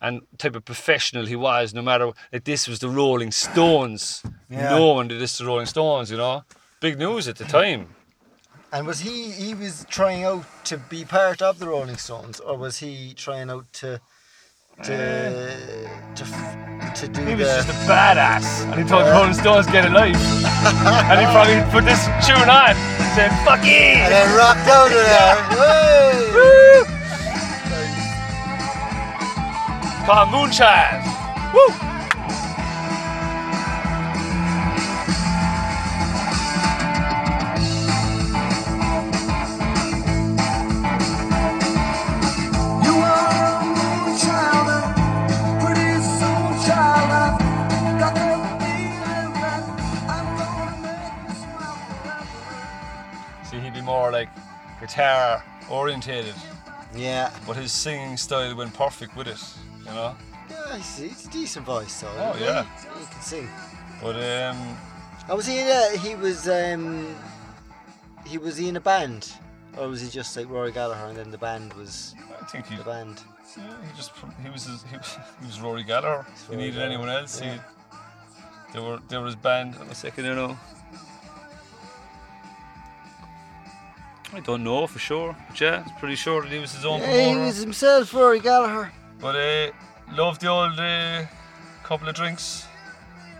and type of professional he was. No matter like this was the Rolling Stones. Yeah. No one did this to Rolling Stones. You know, big news at the time. And was he he was trying out to be part of the Rolling Stones, or was he trying out to to to, to do He was the? just a badass, and he told the Rolling Stones get a life. and he probably put this tune on, and saying "fuck you and then rocked out of there. (laughs) Hey! Woo! Called Moonchild. Woo! More like guitar orientated, Yeah. but his singing style went perfect with it, you know. Yeah, he's, he's a decent voice, though. Oh, He- yeah. He can sing. But um, Oh, was he in a, he was um he was he in a band? Or was he just like Rory Gallagher and then the band was I think he, the band? yeah, he just he was his, (laughs) he, was- he was Rory Gallagher. He needed Gallagher, anyone else. yeah. He, they were they were his band. A second, you know. I don't know for sure, but yeah, it's pretty sure that he was his own Yeah, he was himself, Rory Gallagher. But uh, loved the old uh, couple of drinks.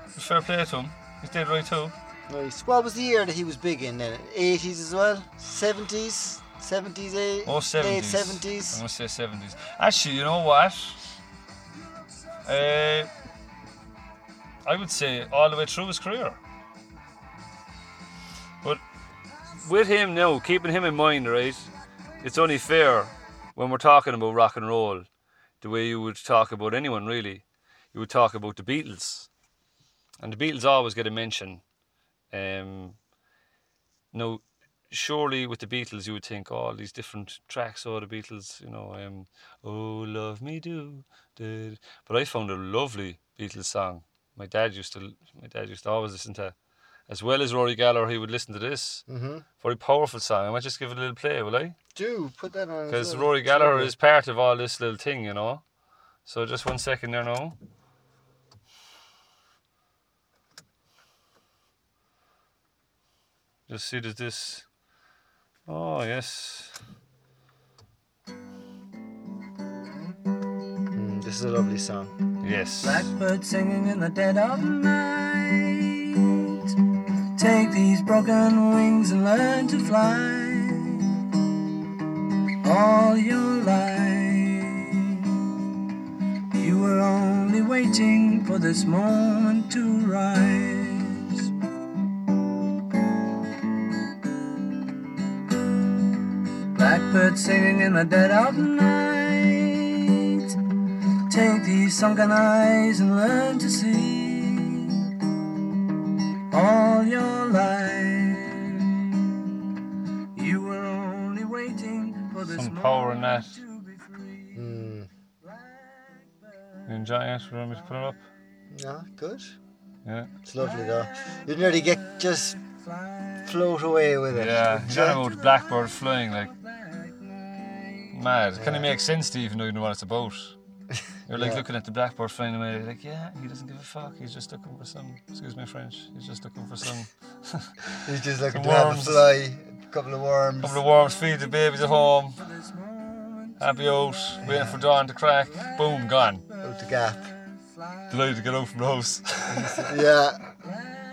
Fair play to him. He stayed right too. Nice. What was the year that he was big in then? 80s as well? 70s? 70s, eh? Oh, 70s. Late I'm going to say 70s. Actually, you know what? Uh, I would say all the way through his career. But with him now, keeping him in mind, right? It's only fair when we're talking about rock and roll, the way you would talk about anyone really. You would talk about the Beatles. And the Beatles always get a mention. Um, now, surely with the Beatles, you would think oh, all these different tracks. Oh, the Beatles, you know, um, oh, love me do. da-da." But I found a lovely Beatles song. My dad used to, my dad used to always listen to, as well as Rory Gallagher, he would listen to this. Mm-hmm. Very powerful song. I might just give it a little play, will I? Do put that on. Because well. Rory Gallagher is part of all this little thing, you know. So just one second there now. Just see does this. Oh yes. Mm, this is a lovely song. Yes. Blackbird singing in the dead of night. Take these broken wings and learn to fly. All your life, you were only waiting for this moment to rise. Blackbird singing in the dead of night. Take these sunken eyes and learn to see all your life. You were only waiting for this Some power in moment that. to be free. Mm. You enjoy it? You want me to put it up? Yeah, good. Yeah. It's lovely though. You'd nearly get just float away with it. Yeah. wouldn't You ya? know about blackbird flying like mad. It kind of makes sense to you even though you know what it's about. You're like Yeah. looking at the blackboard flying away. You're like, yeah, he doesn't give a fuck. He's just looking for some. Excuse my French. He's just looking for some. (laughs) He's just looking to have a worms. fly, a couple of worms. couple of worms, feed the babies at home. Happy out, waiting for dawn to crack. Boom, gone. out the gap. Delighted to get out from the house. (laughs) Yeah.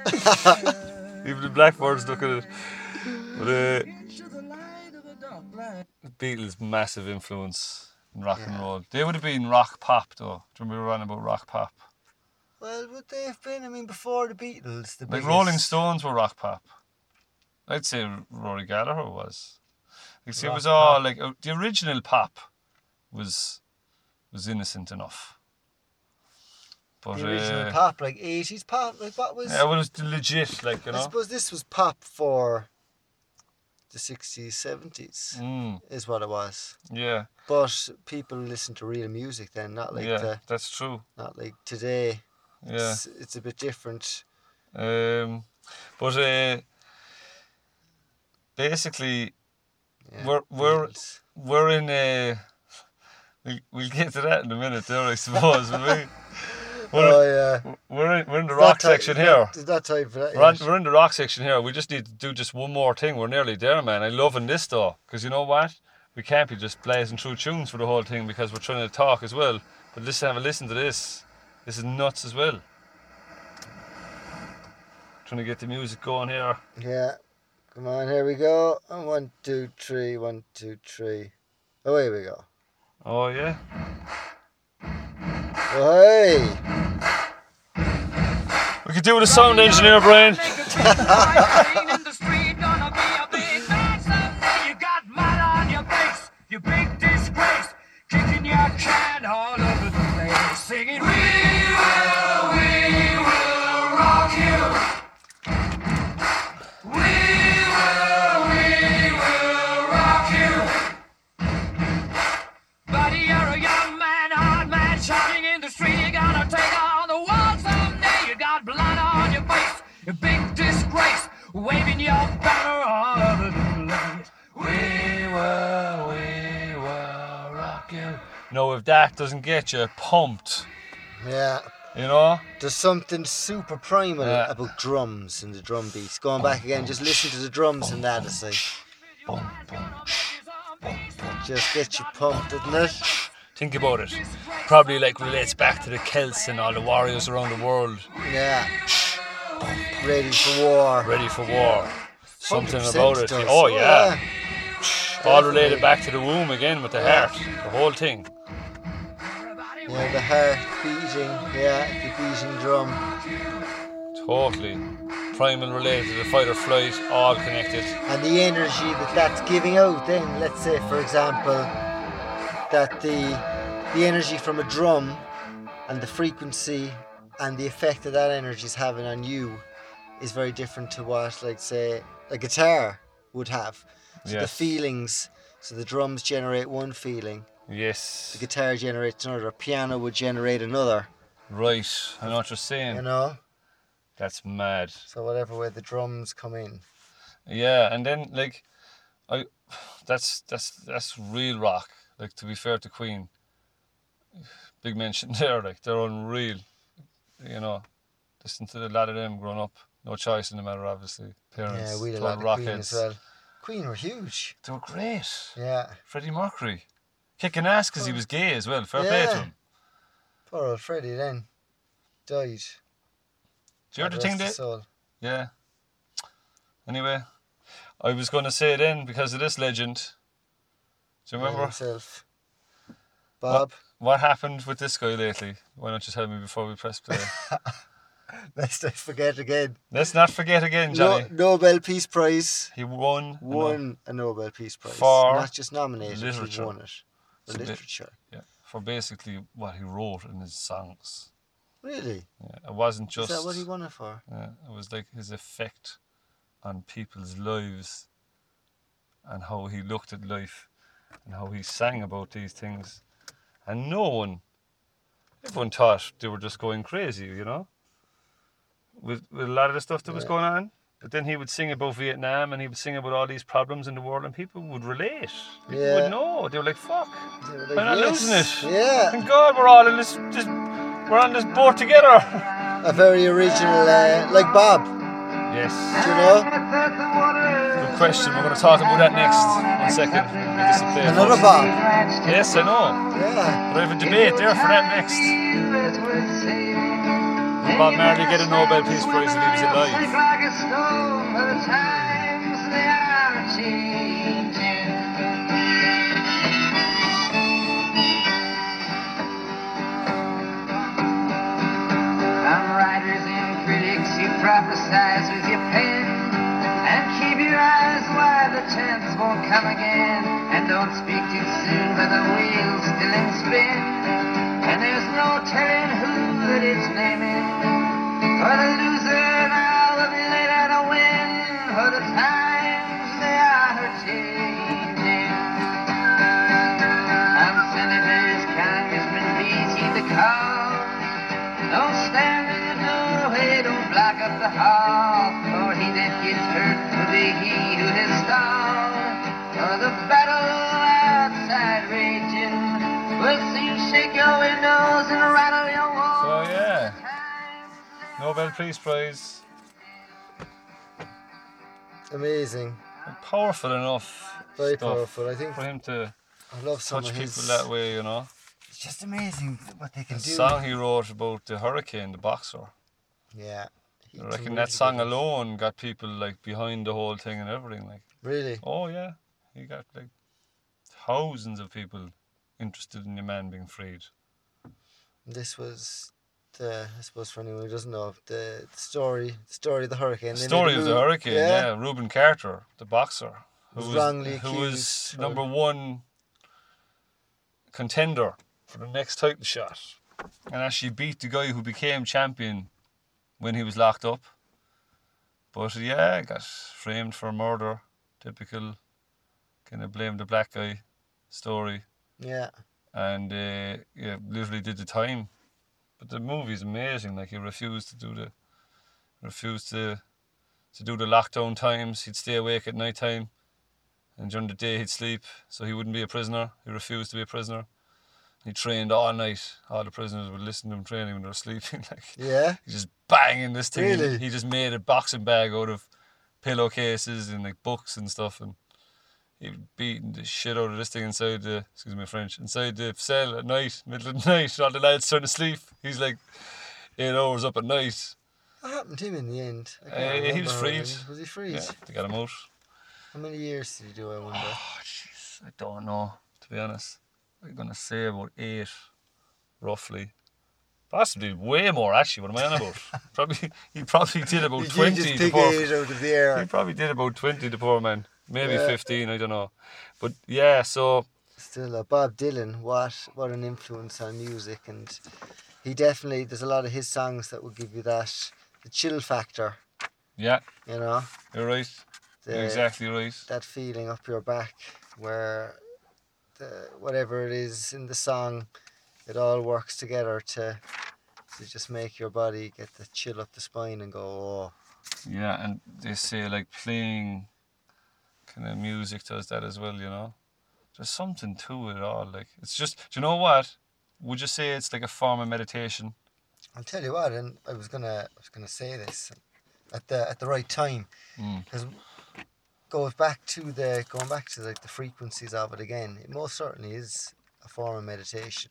(laughs) Even the blackbirds looking at it. But uh, the Beatles massive influence rock and roll. They would have been rock pop though. Do you remember we were on about rock pop? Well, would they have been? I mean, before the Beatles, the Like biggest- Rolling Stones were rock pop. I'd say Rory Gallagher was. Like, see, it was all pop. like uh, the original pop was was innocent enough. But The original uh, pop, like 80s pop, like what was. yeah, well, it was legit, like you I suppose this was pop for the 60s, 70s, Mm, is what it was. yeah, But people listen to real music then, not like yeah, the, that's true. not like today. Yeah. It's, it's a bit different. Um, but uh, basically, Yeah, We're- we're- we're in a. We we'll get to that in a minute, there, I suppose. we? (laughs) We're, Oh yeah. we're in we're in the It's rock section here. It's not time for that. We're, on, we're in the rock section here. We just need to do just one more thing. We're nearly there, man. I'm loving this though, because you know what? We can't be just blazing through tunes for the whole thing because we're trying to talk as well. But listen, have a listen to this. This is nuts as well. Trying to get the music going here. Yeah. Come on, here we go. And one, two, three, one, two, three. Oh, Away we go. Oh yeah. Hey! We could do with a sound engineer, Brian. You waving banner all over the place. We will, we will rock you. No, if that doesn't get you pumped, Yeah. you know? There's something super primal Yeah. about drums and the drum beats. Going back again, just listen to the drums and that, it's like, Boom, boom. just get you pumped, doesn't it? Think about it. Probably like relates back to the Celts and all the warriors around the world, Yeah. Ready for war. ready for war. Something about it. does. Oh yeah. All related back to the womb again with the heart, the whole thing. Yeah, the heart beating. Yeah, the beating drum. Totally. Primal related to the fight or flight, all connected. and the energy that that's giving out then let's say for example that the the energy from a drum and the frequency and the effect that that energy is having on you is very different to what like say a guitar would have so the feelings so the drums generate one feeling Yes. the guitar generates another piano would generate another Right. I know what you're saying. you know That's mad. so whatever way the drums come in Yeah, and then like, I, that's that's that's real rock. Like to be fair to Queen, big mention (laughs) there. Like they're unreal. You know, listen to a lot of them growing up. No choice in the matter, obviously. Parents, yeah we had a lot of Queen as well Queen were huge They were great. yeah Freddie Mercury, kicking ass because he oh. was gay as well. Fair play to him. Poor old Freddie then died. Do you hear the thing that? Yeah. Anyway, I was going to say it then because of this legend. Do you remember? himself. Bob, What happened with this guy lately? Why don't you tell me before we press play? (laughs) Let's not forget again. Let's not forget again, No, Johnny. Nobel Peace Prize He won. won a Nobel Peace Prize. For Not just nominated, literature. he won it. For So literature. Yeah, for basically what he wrote in his songs. Really? Yeah, it wasn't just. Is that what he won it for? Yeah, it was like his effect on people's lives and how he looked at life and how he sang about these things. And no one, everyone thought they were just going crazy, you know, with, with a lot of the stuff that was going on. But then he would sing about Vietnam and he would sing about all these problems in the world and people would relate. People Yeah. would know. They were like, fuck, They were I'm like, not "Yes." losing it. Yeah. Thank God we're all in this, this we're on this boat together. A very original, uh, like Bob, Yes. do you know? Good question. We're going to talk about that next. One second. We'll just play it Another first. Bob. Yes, I know. Yeah. But I have a debate there for that next. Bob Marley get a Nobel Peace Prize if he was alive? Sick like a stone, but the times they are changing. Some writers and critics, you prophesize with your pen. Keep your eyes wide, the chance won't come again. And don't speak too soon, for the wheel's still in spin. And there's no telling who that it's naming. For the loser now will be later to win. For the times they are changing. I'm senators, congressmen, heed the call. Don't stand in the doorway, don't block up the hall. Shake your windows and rattle your walls. So yeah, Nobel Peace Prize. Amazing. Powerful enough. Very stuff powerful. I think For him to I love some touch people his. that way, you know. It's just amazing what they can The do. song he wrote about the hurricane, the boxer. Yeah. I reckon that song alone got people like behind the whole thing and everything. Like, Really. oh yeah, he got like thousands of people interested in your man being freed. This was the I suppose for anyone who doesn't know the, the story the story of the hurricane. The story of the hurricane, yeah. Rubin Carter, the boxer, who Was who was number one contender for the next title shot, and actually beat the guy who became champion when he was locked up. But yeah, got framed for murder. Typical, kind of blame the black guy story, Yeah. and uh, yeah, literally did the time. But the movie's amazing. Like he refused to do the, refused to, to do the lockdown times. He'd stay awake at night time, and during the day he'd sleep, so he wouldn't be a prisoner. He refused to be a prisoner. He trained all night. All the prisoners would listen to him training when they were sleeping. (laughs) Like Yeah. he just banging this thing. He- Really? He just made a boxing bag out of pillowcases and like books and stuff, and he was beating the shit out of this thing inside the excuse me French inside the cell at night, middle of the (laughs) night. All the lads trying to sleep. He's like eight hours up at night. What happened to him in the end? Uh, he was freed. long- Was he freed? Yeah, they got him out. How many years did he do? I wonder. Oh, jeez, I don't know. To be honest, I'm gonna say about eight, roughly. Possibly way more. Actually, what am I on about? (laughs) probably he probably did about you twenty. just pick poor- eight out of the He probably did about 20, the poor man. Maybe Yeah. 15, I don't know. But yeah, so Still, uh, Bob Dylan. What what an influence on music, and he definitely. There's a lot of his songs that will give you that the chill factor. yeah, You know, you're right. the, You're exactly right. that feeling up your back where the whatever it is in the song, it all works together to to just make your body get the chill up the spine and go, oh, Yeah, and they say like playing kind of music does that as well, you know? There's something to it all. Like, it's just, do you know what? Would you say it's like a form of meditation? I'll tell you what, and I was gonna I was gonna say this at the at the right time Mm. because goes back to the going back to like the frequencies of it again. It most certainly is a form of meditation,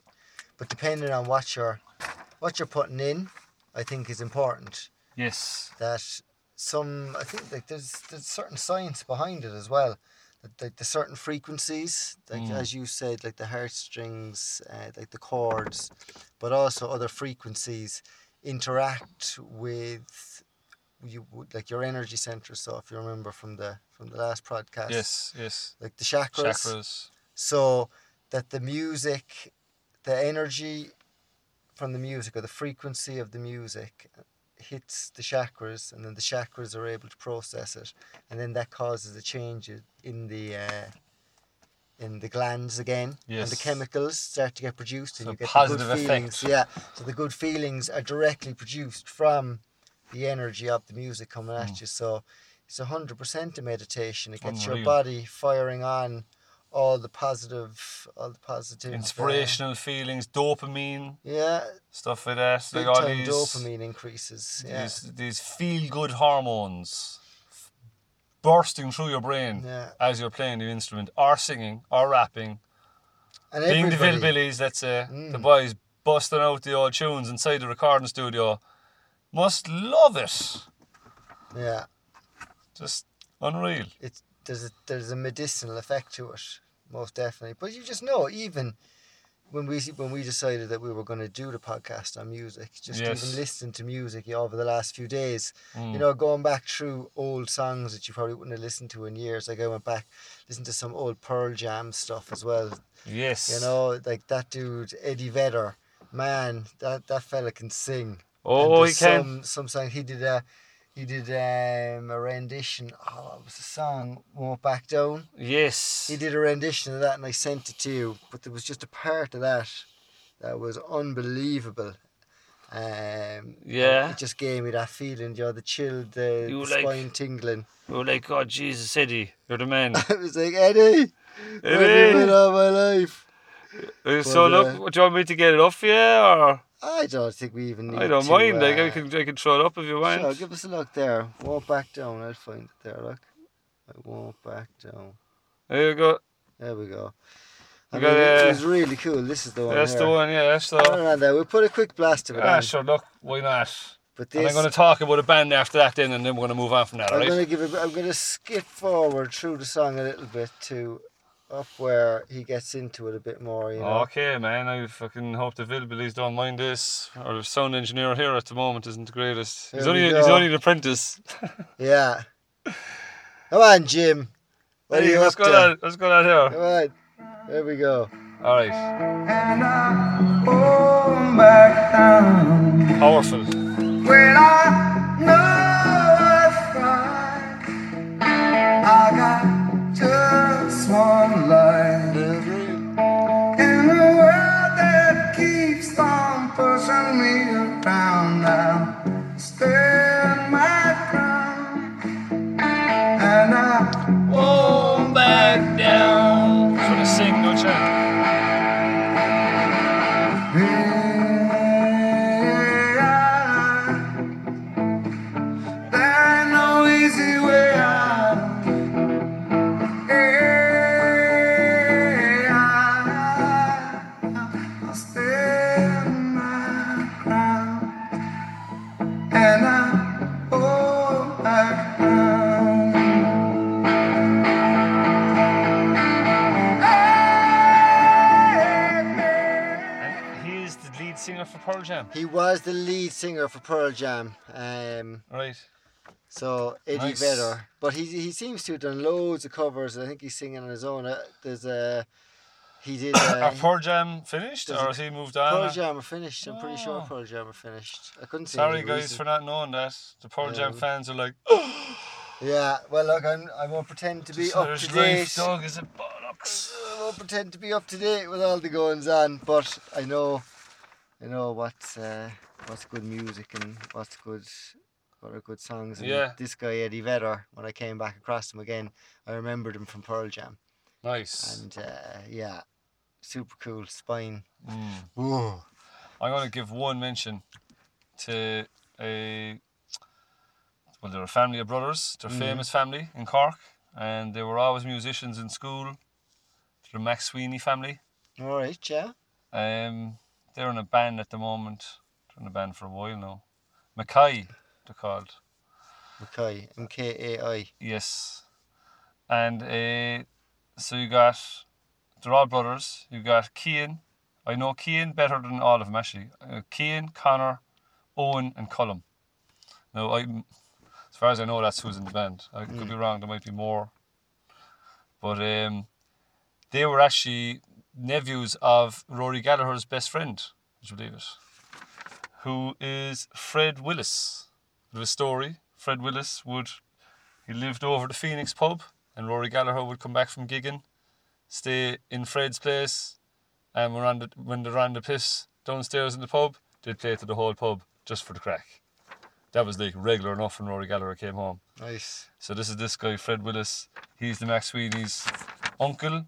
but depending on what you're what you're putting in, I think is important. Yes. That some I think like there's there's certain science behind it as well. That like the certain frequencies, like Mm. as you said, like the heartstrings, uh, like the chords, but also other frequencies interact with you like your energy centers. So if you remember from the from the last podcast, Yes, yes. like the chakras, Chakras. so that the music, the energy from the music or the frequency of the music hits the chakras, and then the chakras are able to process it, and then that causes a change in the uh, in the glands again, yes. and the chemicals start to get produced, and So you get positive the good feelings. effect. Yeah, so the good feelings are directly produced from the energy of the music coming at Mm. you. So it's hundred percent a meditation. It gets your body firing on all the positive, all the positive, uh, Inspirational feelings, dopamine, yeah, stuff like that. big like all time these, dopamine increases. Yeah, these, these feel good hormones bursting through your brain yeah, as you're playing the instrument or singing or rapping. and Being the. Villebillies, let's say, the Mm. boys busting out the old tunes inside the recording studio must love it. Yeah. Just unreal. it's there's a there's a medicinal effect to it, most definitely. But you just know, even when we when we decided that we were going to do the podcast on music, just Yes. even listening to music over the last few days, Mm. you know, going back through old songs that you probably wouldn't have listened to in years. Like I went back, listened to some old Pearl Jam stuff as well. Yes. You know, like that dude Eddie Vedder, man, that that fella can sing. Oh, he there's can. Some, some song he did a he did um, a rendition. Oh, it was a song "Won't Back Down." Yes. He did a rendition of that, and I sent it to you. But there was just a part of that that was unbelievable. Um, Yeah. it just gave me that feeling, you know, the chill, the, You the like- spine tingling. We were like, God, Jesus, Eddie, you're the man. (laughs) I was like, Eddie, Eddie. All my life. Uh, so But, look, uh, do you want me to get it off you, or I don't think we even need I don't to, mind. Like I uh, can, I can throw it up if you want. Sure, give us a look there. Won't back down. I'll find it there. Look, I won't back down. There you go. There we go. I mean, got, it uh, was really cool. This is the one. That's here. the one. Yeah, that's the. Turn around there. We'll put a quick blast of it Ah, on. sure. Look, why not? But And this, I'm going to talk about a band after that, then, and then we're going to move on from that. I'm Alright? going to give it. I'm going to skip forward through the song a little bit to up where he gets into it a bit more. You know. Okay, man. I fucking hope the Villebillies don't mind this. Our sound engineer here at the moment isn't the greatest. He's only he's only an apprentice. (laughs) Yeah. Come on, Jim. What are Hey, you what's up going to? on? What's going on here? Come on. There we go. All right. And I hold back down Powerful. when I know it's right. I got just life in a world that keeps on pushing me around. Pearl Jam. He was the lead singer for Pearl Jam. Um, Right. So Eddie Nice. Vedder, but he he seems to have done loads of covers. I think he's singing on his own. Uh, There's a he did. (coughs) Are Uh, Pearl Jam finished, or has he moved on? Pearl Jam are finished. I'm pretty sure Oh. Pearl Jam are finished. I couldn't see. Sorry, guys, reason. for not knowing that. The Pearl Jam Um, fans are like, (gasps) Yeah, well, look, I'm I won't pretend to be "Just up to date. dog, is it bollocks? I won't pretend to be up to date with all the goings on, but I know, I know what's uh, what's good music and what's good, what are good songs. And Yeah. This guy Eddie Vedder, when I came back across him again, I remembered him from Pearl Jam, Nice. and uh, yeah, super cool spine. Mm. Whoa. I'm going to give one mention to a well, they're a family of brothers. They're a Mhm. famous family in Cork, and they were always musicians in school. The McSweeney family. All right, yeah. Um, they're in a band at the moment. They're in a band for a while now. Mackay, they're called. Mackay, M K A I. Yes. And uh, so you got, they're all brothers. You got Cian. I know Cian better than all of them actually. Uh, Cian, Connor, Owen, and Cullum. Now, I, as far as I know, that's who's in the band. I could be wrong. There might be more. But um, they were actually nephews of Rory Gallagher's best friend. Would you believe it? Who is Fred Willis. Of story. Fred Willis would he lived over the Phoenix pub, and Rory Gallagher would come back from gigging, stay in Fred's place, and when, the, when they're on the piss downstairs in the pub, they'd play to the whole pub just for the crack. That was like regular enough when Rory Gallagher came home. Nice. So this is this guy, Fred Willis. He's the McSweeney's uncle.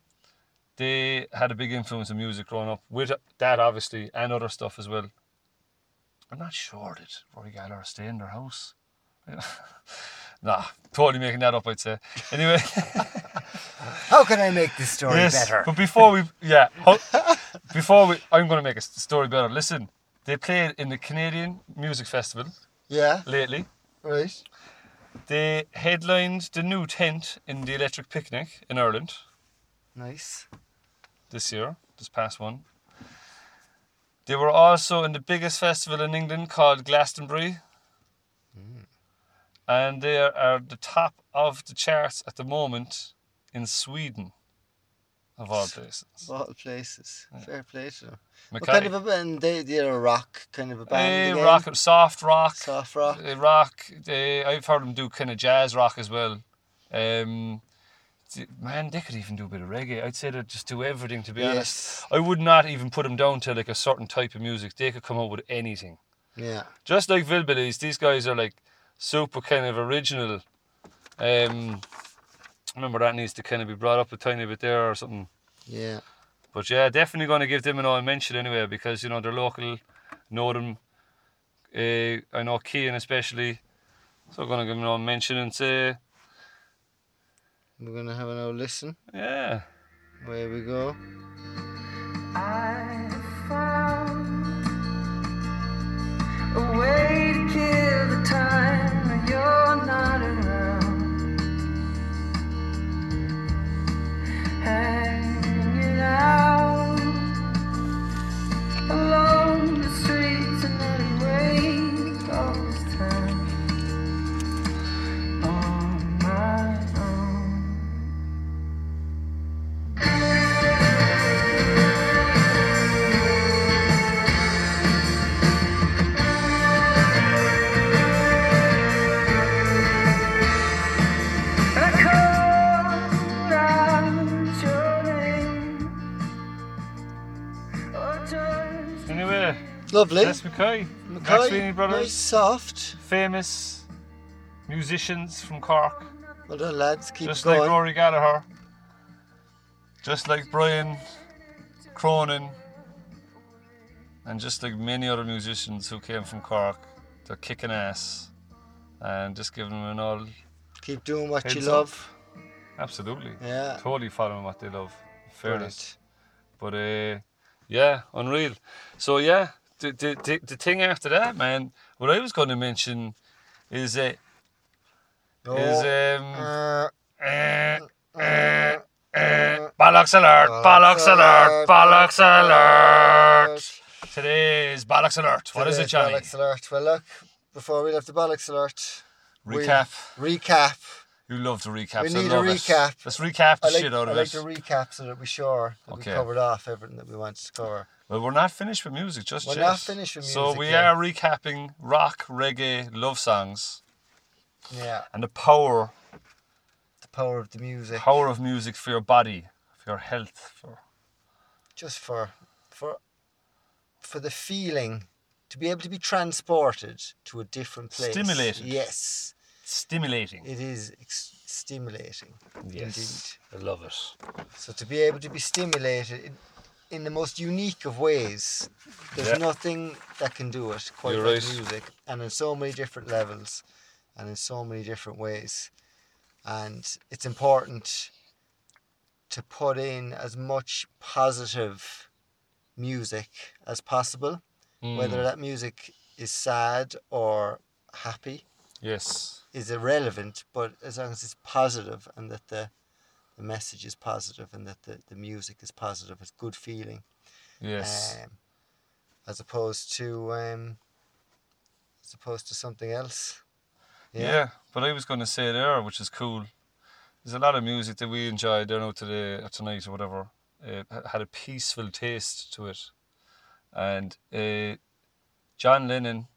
They had a big influence in music growing up, with that obviously, and other stuff as well. I'm not sure did Rory Gallagher stay in their house. (laughs) nah, totally making that up, I'd say. Anyway, (laughs) How can I make this story yes, better? but before we, yeah, before we, I'm going to make a story better. Listen, they played in the Canadian Music Festival Yeah. lately. Right. They headlined the new tent in the Electric Picnic in Ireland Nice. This year, this past one. They were also in the biggest festival in England called Glastonbury. And they are, the top of the charts at the moment in Sweden, of all places. Of all places. Fair play to them. What kind of a band? They, they're a rock kind of a band. Again? rock, soft rock, Soft rock. uh, rock. They, I've heard them do kind of jazz rock as well. Um, man, they could even do a bit of reggae. I'd say they just do everything. To be honest, I would not even put them down to like a certain type of music. They could come up with anything. Yeah. Just like Villebillies, these guys are like super kind of original. Um, remember that needs to kind of be brought up a tiny bit there or something. Yeah. But yeah, definitely going to give them an all mention anyway because you know they're local, know them. Uh, I know Cian especially, so I'm going to give them an all mention and say, We're gonna have an old listen. yeah, Where we go. I found a way to kill the time when you're not around. Hanging Lovely. that's Mackay. Mackay, McSweeney Brothers, Nice, soft. famous musicians from Cork, Well done, lads. Keep just going. like Rory Gallagher, just like Brian Cronin, and just like many other musicians who came from Cork. They're kicking ass and just giving them an all. Keep doing what you up. love. Absolutely. Yeah. Totally following what they love. Fairness. Brilliant. But uh, yeah, unreal. So yeah, the, the, the, the thing after that, man, what I was going to mention is uh, Oh, is um, uh, eh, uh, eh, uh, bollocks alert, bollocks alert, bollocks alert. Today is bollocks alert. What is it, today's Johnny? Bollocks alert. Well, look, before we left the bollocks alert, we- Recap. recap. You love to recap. We I need a love it. recap. Let's recap the I like, shit out I of like it. to recap so that we're sure that Okay. we covered off everything that we wanted to cover. Well, we're not finished with music just We're yet. not finished with So music we yet. are recapping rock, reggae, love songs, Yeah, and the power, the power of the music. power of music for your body, for your health, for just for for for the feeling to be able to be transported to a different place. Stimulated. Yes, stimulating. it is ex- stimulating. Yes, I love it. So to be able to be stimulated in, in the most unique of ways, there's Yeah. nothing that can do it quite You're like right. music, and in so many different levels, and in so many different ways, and it's important to put in as much positive music as possible, whether Mm, that music is sad or happy. Yes, is irrelevant, but as long as it's positive and that the the message is positive and that the, the music is positive, it's good feeling. yes, Um, as opposed to um, as opposed to something else. yeah. But I was going to say there, which is cool. There's a lot of music that we enjoyed there know today or tonight or whatever. It had a peaceful taste to it, and uh, John Lennon,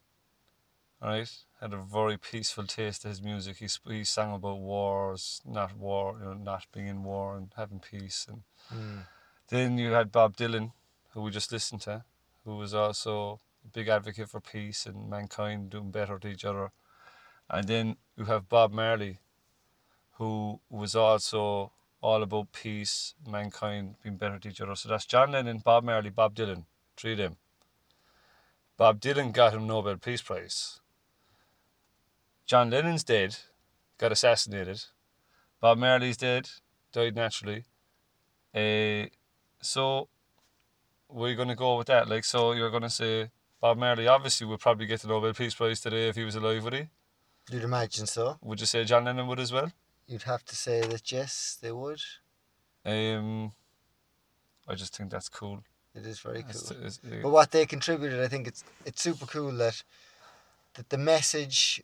right, had a very peaceful taste to his music. He he sang about wars, not war, you know, not being in war and having peace. And Mm. then you had Bob Dylan, who we just listened to, who was also a big advocate for peace and mankind doing better to each other. And then you have Bob Marley, who was also all about peace, mankind being better to each other. So that's John Lennon, Bob Marley, Bob Dylan, three of them. Bob Dylan got him Nobel Peace Prize. John Lennon's dead, got assassinated. Bob Marley's dead, died naturally. Uh, so we're gonna go with that. Like, so you're gonna say Bob Marley obviously would probably get the Nobel Peace Prize today if he was alive, would he? You'd imagine so. Would you say John Lennon would as well? You'd have to say that yes, they would. Um, I just think that's cool. It is very It's- cool. it's- But what they contributed, I think it's it's super cool that that the message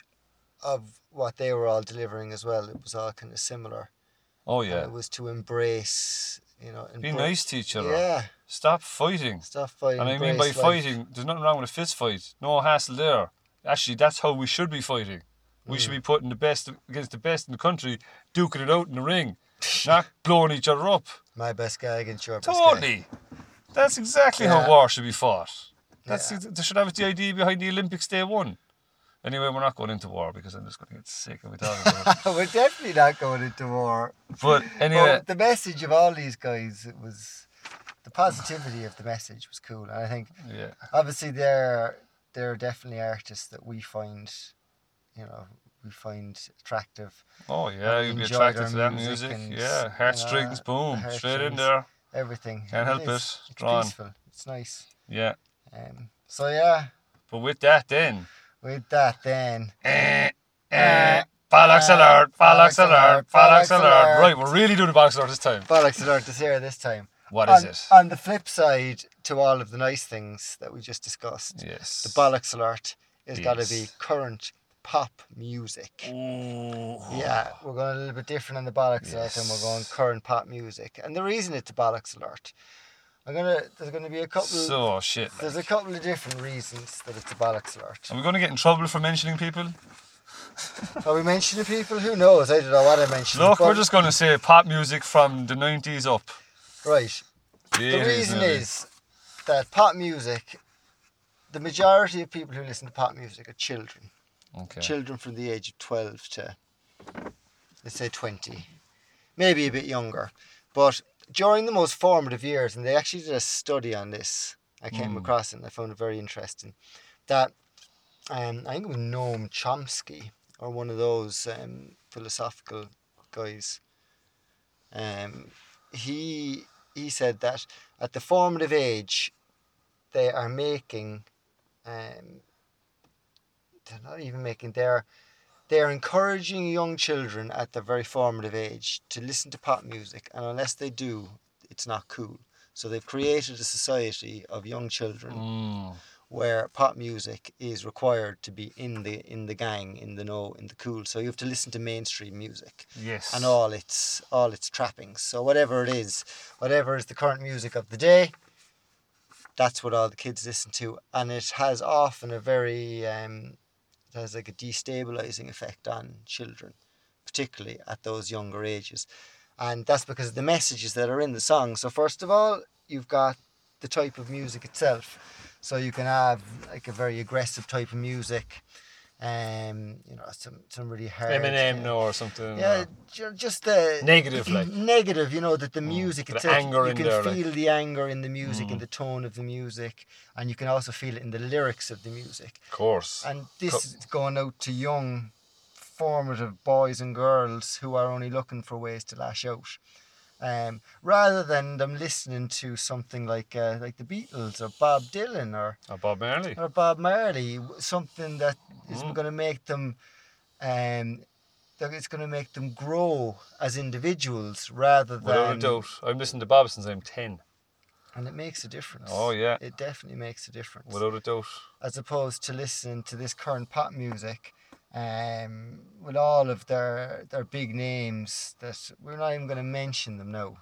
of what they were all delivering as well, it was all kind of similar. oh And yeah, it was to embrace, you know, be nice to each other. Yeah, Stop fighting. Stop fighting. And I mean by life. fighting, there's nothing wrong with a fist fight. No hassle there. Actually, that's how we should be fighting. We Mm. should be putting the best against the best in the country, duking it out in the ring, (laughs) not blowing each other up. My best guy against your best guy. Totally. That's exactly Yeah. how war should be fought. That's Yeah. they should have the idea behind the Olympics Day one. Anyway, we're not going into war because I'm just going to get sick of it talking about it. We're definitely not going into war. But anyway, But the message of all these guys it was the positivity of the message was cool. And I think yeah, obviously they're they're definitely artists that we find, you know, we find attractive. oh yeah, you'd be attracted to that music and, Yeah, you heartstrings, know, boom, straight in there. Everything. Can't help it. It's Drawn. peaceful. It's nice. Yeah. Um, so yeah, But with that, then. With that then. Eh, eh, bollocks alert, bollocks alert, bollocks alert. Right, we're really doing the bollocks alert this time. Bollocks alert is here this time. What is on, it? On the flip side to all of the nice things that we just discussed, Yes. the bollocks alert has got to be current pop music. Ooh. Yeah, we're going a little bit different on the bollocks alert and we're going current pop music. And the reason it's a bollocks alert, I'm gonna there's gonna be a couple So shit. there's a couple of different reasons that it's a bollocks alert. Are we going to get in trouble for mentioning people? Are we mentioning people? Who knows? I don't know what I mentioned. Look, we're just going to say pop music from the 90s up. right. The reason nearly. is that pop music, the majority of people who listen to pop music are children. Okay. Children from the age of 12 to, let's say, 20. Maybe a bit younger. But during the most formative years, and they actually did a study on this, I came Mm. across it and I found it very interesting, that um, I think it was Noam Chomsky or one of those um, philosophical guys. Um, he he said that at the formative age, they are making, um, they're not even making, they're they're encouraging young children at their very formative age to listen to pop music, and unless they do, it's not cool. So they've created a society of young children Mm. where pop music is required to be in the in the gang, in the know, in the cool. So you have to listen to mainstream music Yes. and all its all its trappings. So whatever it is, whatever is the current music of the day, that's what all the kids listen to, and it has often a very um, has like a destabilizing effect on children, particularly at those younger ages, and that's because of the messages that are in the song. So first of all, you've got the type of music itself. So you can have like a very aggressive type of music, um, you know, some some really hard Eminem uh, no, or something. yeah, or- ju- just the Negative, (clears throat) like. negative. You know that the music bit of itself, anger you can there, like. feel the anger in the music Mm. and the tone of the music, and you can also feel it in the lyrics of the music. Of course. And this Co- is going out to young, formative boys and girls who are only looking for ways to lash out. Um, rather than them listening to something like uh, like the Beatles or Bob Dylan or Or Bob Marley. or Bob Marley, something that is Mm. going to make them, um, that it's going to make them grow as individuals rather than. Without a doubt. I'm listening to Bob since I'm 10. And it makes a difference. Oh, yeah. It definitely makes a difference. Without a doubt. As opposed to listening to this current pop music, um, with all of their their big names that we're not even going to mention them now.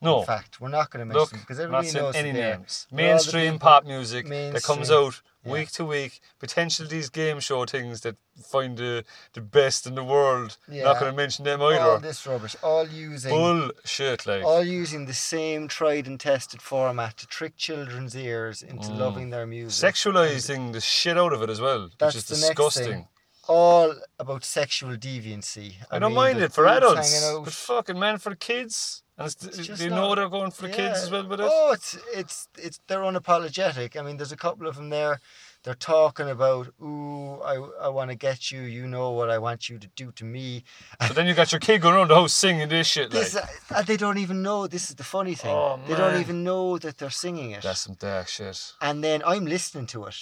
No. In fact, we're not going to mention Look, them because everybody knows any names. Mainstream people- pop music that comes out yeah. week to week. Potentially these game show things that find the, the best in the world. Yeah. Not going to mention them either. All this rubbish, all using Bullshit, like. all using the same tried and tested format to trick children's ears into Mm. loving their music. Sexualizing the shit out of it as well, That's which is the disgusting. All about sexual deviancy. I, don't mean, mind it for adults, but fucking man, for kids. And it's, It's just they know not- they're going for the kids as well with it. Oh, it's it's it's they're unapologetic. I mean, there's a couple of them there they're talking about, ooh, I, I want to get you. You know what I want you to do to me. But then you got your kid going around the house singing this shit. Like, This, uh, they don't even know. This is the funny thing. Oh, they don't even know that they're singing it. that's some dark shit. and then I'm listening to it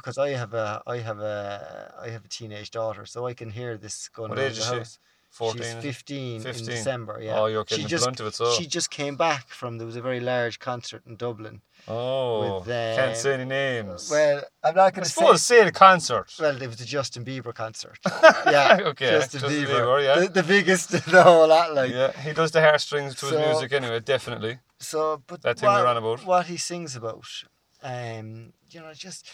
because I have a I have a I have a teenage daughter, so I can hear this going What around age the is she? 14. She's 15, 15. in December. Yeah. Oh, you're she getting just blunt of it, so. she just came back from there was a very large concert in Dublin. Oh, with, can't um, say any names. Well, I'm not going to say. suppose say the concert. Well, it was the Justin Bieber concert. (laughs) Yeah. Okay, Justin, Justin Bieber. Bieber, yeah. The, the biggest the whole lot, like. yeah, he does the heartstrings to his music anyway, definitely. So, but That thing what, we're on about. what he sings about, um, you know, just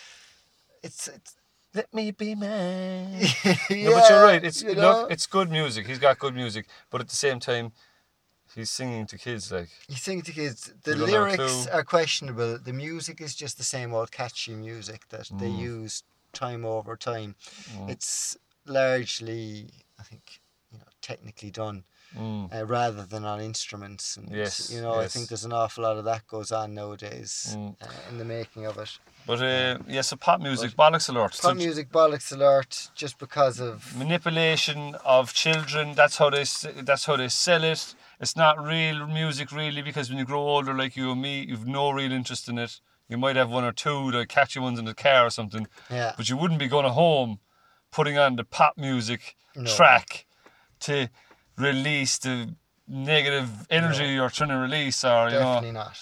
it's it's. Let me be man. (laughs) yeah, no, but you're right. It's you look, it's good music. He's got good music, but at the same time, he's singing to kids like. He's singing to kids. The You don't have a lyrics are questionable. The music is just the same old catchy music that they Mm. use time over time. Mm. It's largely, I think, you know, technically done Mm. uh, rather than on instruments. And Yes, you know, I think there's an awful lot of that goes on nowadays Mm. uh, in the making of it. But uh, yeah, so pop music, bollocks alert. So Pop music bollocks alert just because of manipulation of children. That's how they. That's how they sell it. It's not real music really because when you grow older, like you and me, you've no real interest in it. You might have one or two, the catchy ones in the car or something, yeah. but you wouldn't be going home, putting on the pop music No. track to release the negative energy you're trying to release, or you know, Definitely know, not.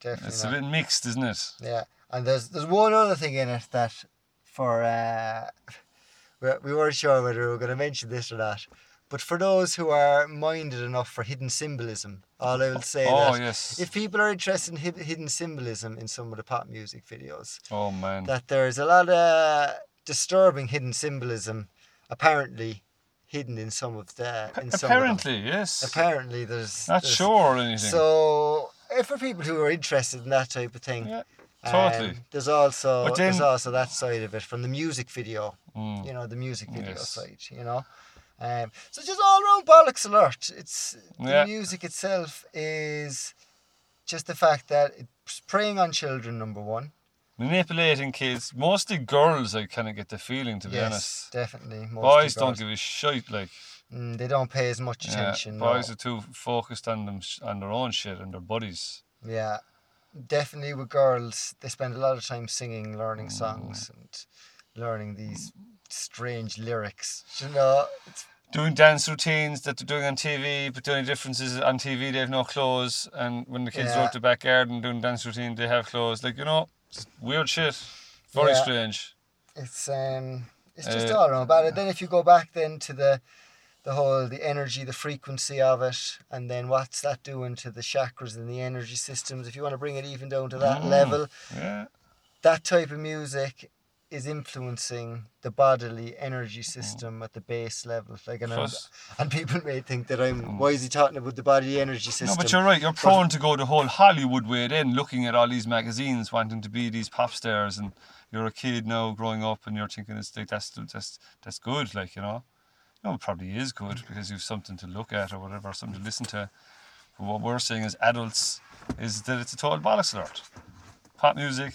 Definitely it's not. a bit mixed, isn't it? Yeah, and there's there's one other thing in it that for uh, we we weren't sure whether we were going to mention this or not, but for those who are minded enough for hidden symbolism, all I will say Oh that yes. if people are interested in hidden symbolism in some of the pop music videos, oh man. that there's a lot of disturbing hidden symbolism, apparently hidden in some of the in some of. Apparently, yes. Apparently, there's Not there's- sure or anything. So, for people who are interested in that type of thing, yeah, totally. um, there's also But there's also that side of it from the music video. Mm. You know, the music video Yes. side. You know, um, so just all round bollocks alert. It's the Yeah. music itself is just the fact that it's preying on children. Number one. Manipulating kids, mostly girls. I kind of get the feeling, to be yes, honest. definitely. Boys don't girls. give a shit. Like Mm, they don't pay as much yeah, attention. boys no. are too focused on them on their own shit and their buddies. Yeah, definitely with girls, they spend a lot of time singing, learning Mm. songs, and learning these strange lyrics. You know, Doing dance routines that they're doing on TV, but the only difference is on TV they have no clothes, and when the kids are Yeah. out the backyard and doing dance routine, they have clothes. Like you know, it's weird shit. Very Yeah. strange. it's um, it's just Uh, all around bad. And then if you go back then to the, the whole the energy, the frequency of it, and then what's that doing to the chakras and the energy systems? If you want to bring it even down to that Mm. level, Yeah. that type of music is influencing the bodily energy Mm. system at the base level. Like, and, Plus- (laughs) and people may think that I'm. Why is he talking about the body energy system? No, but you're right. You're prone to go the whole Hollywood way then, looking at all these magazines, wanting to be these pop stars, and you're a kid now growing up, and you're thinking it's like that's that's that's good, like you know. No, it probably is good because you've something to look at or whatever, something to listen to. But what we're saying as adults is that it's a total bollocks alert. Pop music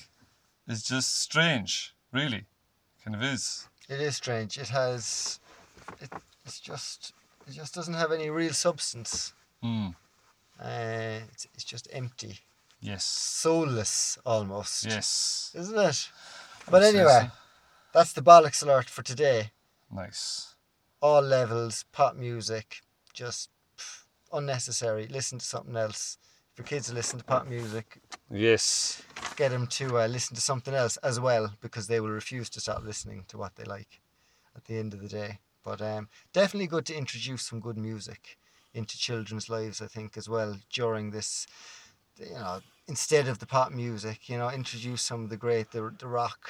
is just strange, really, kind of is. It is strange. It has. It, it's just. It just doesn't have any real substance. Hmm. Uh, it's, it's just empty, Yes. soulless almost. Yes. Isn't it? But anyway, that's the bollocks alert for today. Nice. All levels, pop music, just pff, unnecessary. Listen to something else. If kids to listen to pop music, Yes. get them to uh, listen to something else as well because they will refuse to stop listening to what they like at the end of the day. But um, definitely good to introduce some good music into children's lives, I think, as well during this. You know, instead of the pop music, you know, introduce some of the great, the, the rock.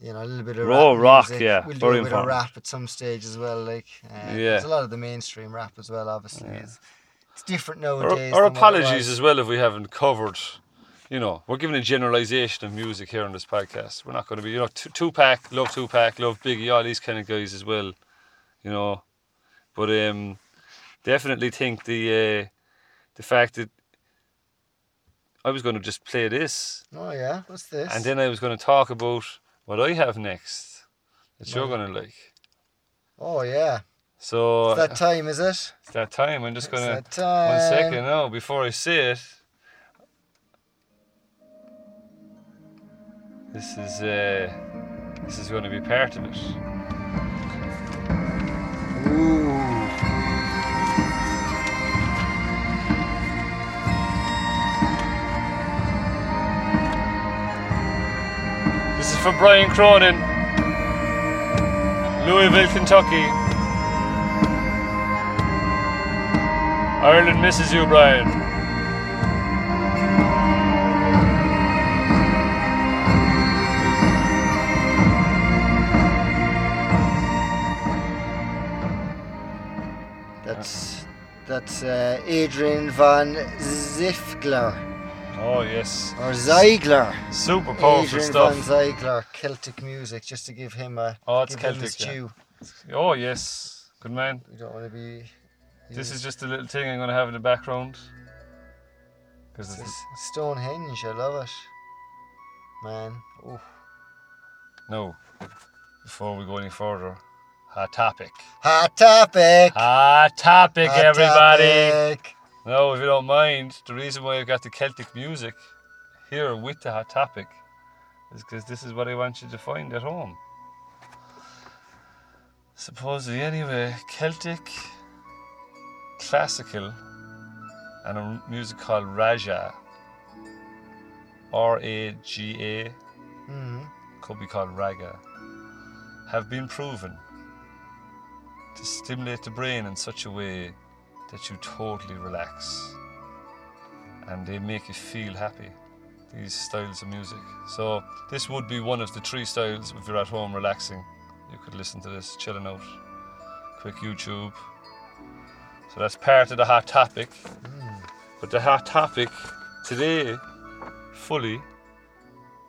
You know, a little bit of rap rock, music. yeah, We'll do very a bit important. of rap at some stage as well. Like, uh, Yeah. there's a lot of the mainstream rap as well. Obviously, it's, it's different Our, nowadays. our it apologies as well if we haven't covered. You know, we're giving a generalization of music here on this podcast. We're not going to be, you know, Tu- Tupac, love Tupac, love Biggie, all these kind of guys as well. You know, but um, definitely think the uh, the fact that I was going to just play this, Oh yeah, what's this? and then I was going to talk about what I have next that you're Right. gonna like. Oh yeah. So It's that time, is it? it's that time. I'm just It's gonna time. one second now before I say it. This is uh, this is going to be part of it. This is for Brian Cronin, Louisville, Kentucky. Ireland misses you, Brian. That's that's uh, Adrian von Ziegler Oh yes, or Ziegler. super powerful Adrian stuff. von Ziegler, Celtic music, just to give him a Oh, it's give him his Celtic, yeah. due. Oh yes, good man. We don't want to be. This is just a little thing I'm going to have in the background. Because It's it's Stonehenge. I love it, man. Oh, no. Before we go any further, hot topic. hot topic. Hot topic, Hot everybody. topic. No, if you don't mind, the reason why I've got the Celtic music here with the hot topic is because this is what I want you to find at home. Supposedly, anyway, Celtic, classical, and a music called Raja. R A G A, Mhm. could be called Raga, have been proven to stimulate the brain in such a way that you totally relax and they make you feel happy. These styles of music. So, this would be one of the three styles if you're at home relaxing. You could listen to this, chilling out. Quick YouTube. So, that's part of the hot topic. But the hot topic today, fully,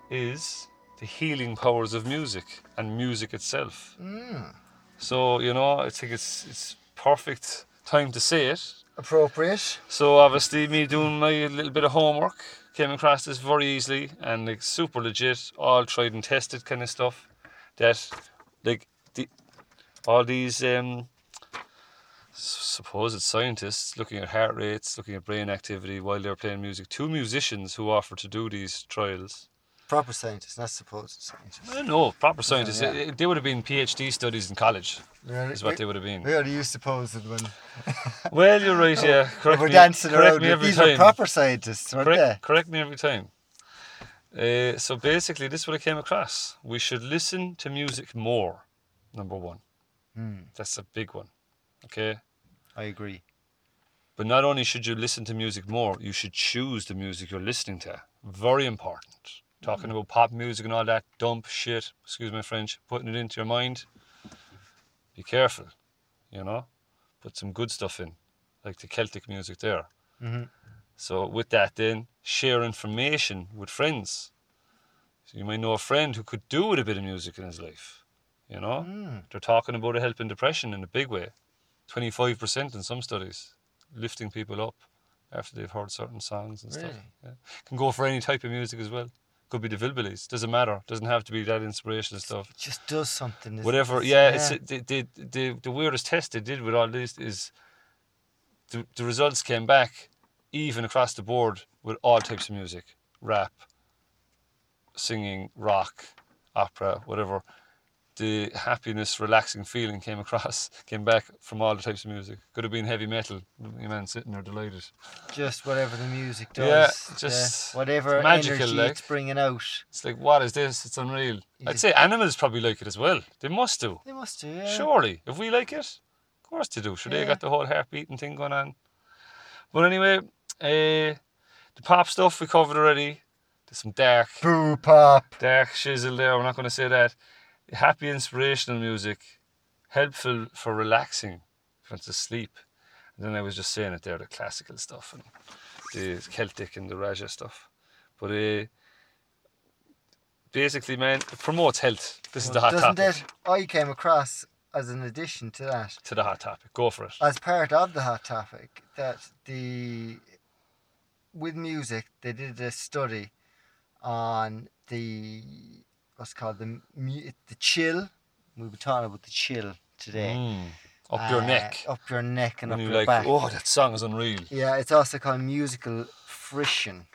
is the healing powers of music and music itself. Mm. So, you know, I think it's it's perfect time to say it. Appropriate. So obviously me doing my little bit of homework came across this very easily and like super legit, all tried and tested kind of stuff. That like the all these um supposed scientists looking at heart rates, looking at brain activity while they're playing music. Two musicians who offered to do these trials. Proper scientists, not supposed scientists. No, proper scientists. yeah. eh, They would have been PhD studies in college, Really? is what they would have been. We already used supposed one. (laughs) Well, you're right, yeah. (laughs) Correct We're me, dancing correct around. me every These time. were proper scientists, correct, correct me every time. Uh, so basically, this is what I came across. We should listen to music more. Number one, they? Hmm. that's a big one. Okay, I agree. but not only should you listen to music more, you should choose the music you're listening to. Very important. Talking about pop music and all that dump shit. Excuse my French. Putting it into your mind. Be careful. You know, put some good stuff in, like the Celtic music there. Mhm. So with that, then share information with friends. So you might know a friend who could do with a bit of music in his life. You know, Mm. they're talking about it helping depression in a big way. Twenty-five percent in some studies, lifting people up after they've heard certain songs and stuff. Yeah. Can go for any type of music as well. Could be the Villebillies. Doesn't matter. Doesn't have to be that inspirational stuff It just does something. whatever. it? Yeah, it's the, the the the weirdest test they did with all this is the the results came back even across the board with all types of music, rap, singing, rock, opera, whatever. The happiness, relaxing feeling came across, (laughs) came back from all the types of music. Could have been heavy metal. You man sitting there delighted. just whatever the music does. Yeah, just whatever magical, energy like. it's bringing out. It's like, what is this? It's unreal. You I'd say animals probably like it as well. They must do. They must do, yeah. Surely, if we like it, of course they do. Sure, they Yeah. got the whole heartbeating thing going on. But anyway, uh, the pop stuff we covered already. There's some dark, Boo pop. dark shizzle there. We're not going to say that. Happy, inspirational music, helpful for relaxing, if you want to sleep. And then I was just saying it there, the classical stuff and the Celtic and the Raja stuff. But uh, basically, man, it promotes health. This is the hot topic. Doesn't topic. it? I came across as an addition to that, To the hot topic. Go for it. as part of the hot topic, that the with music they did a study on the what's called the mu- the chill. We were talking about the chill today. Mm. Up your Uh, neck. Up your neck and And up you're your like, back. oh, that song is unreal. Yeah, it's also called musical frisson.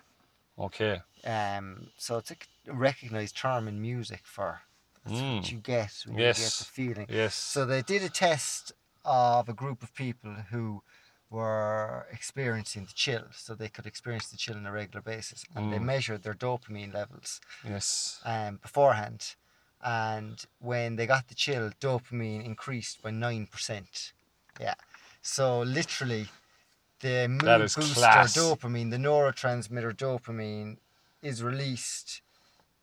Okay. Um, so it's a recognized term in music for that's what Mm. you get when you get Yes. the feeling. Yes. So they did a test of a group of people who were experiencing the chill, so they could experience the chill on a regular basis, and they Mm. measured their dopamine levels yes. um, beforehand. And when they got the chill, dopamine increased by nine percent. Yeah, so literally, the mood booster class. dopamine, the neurotransmitter dopamine, is released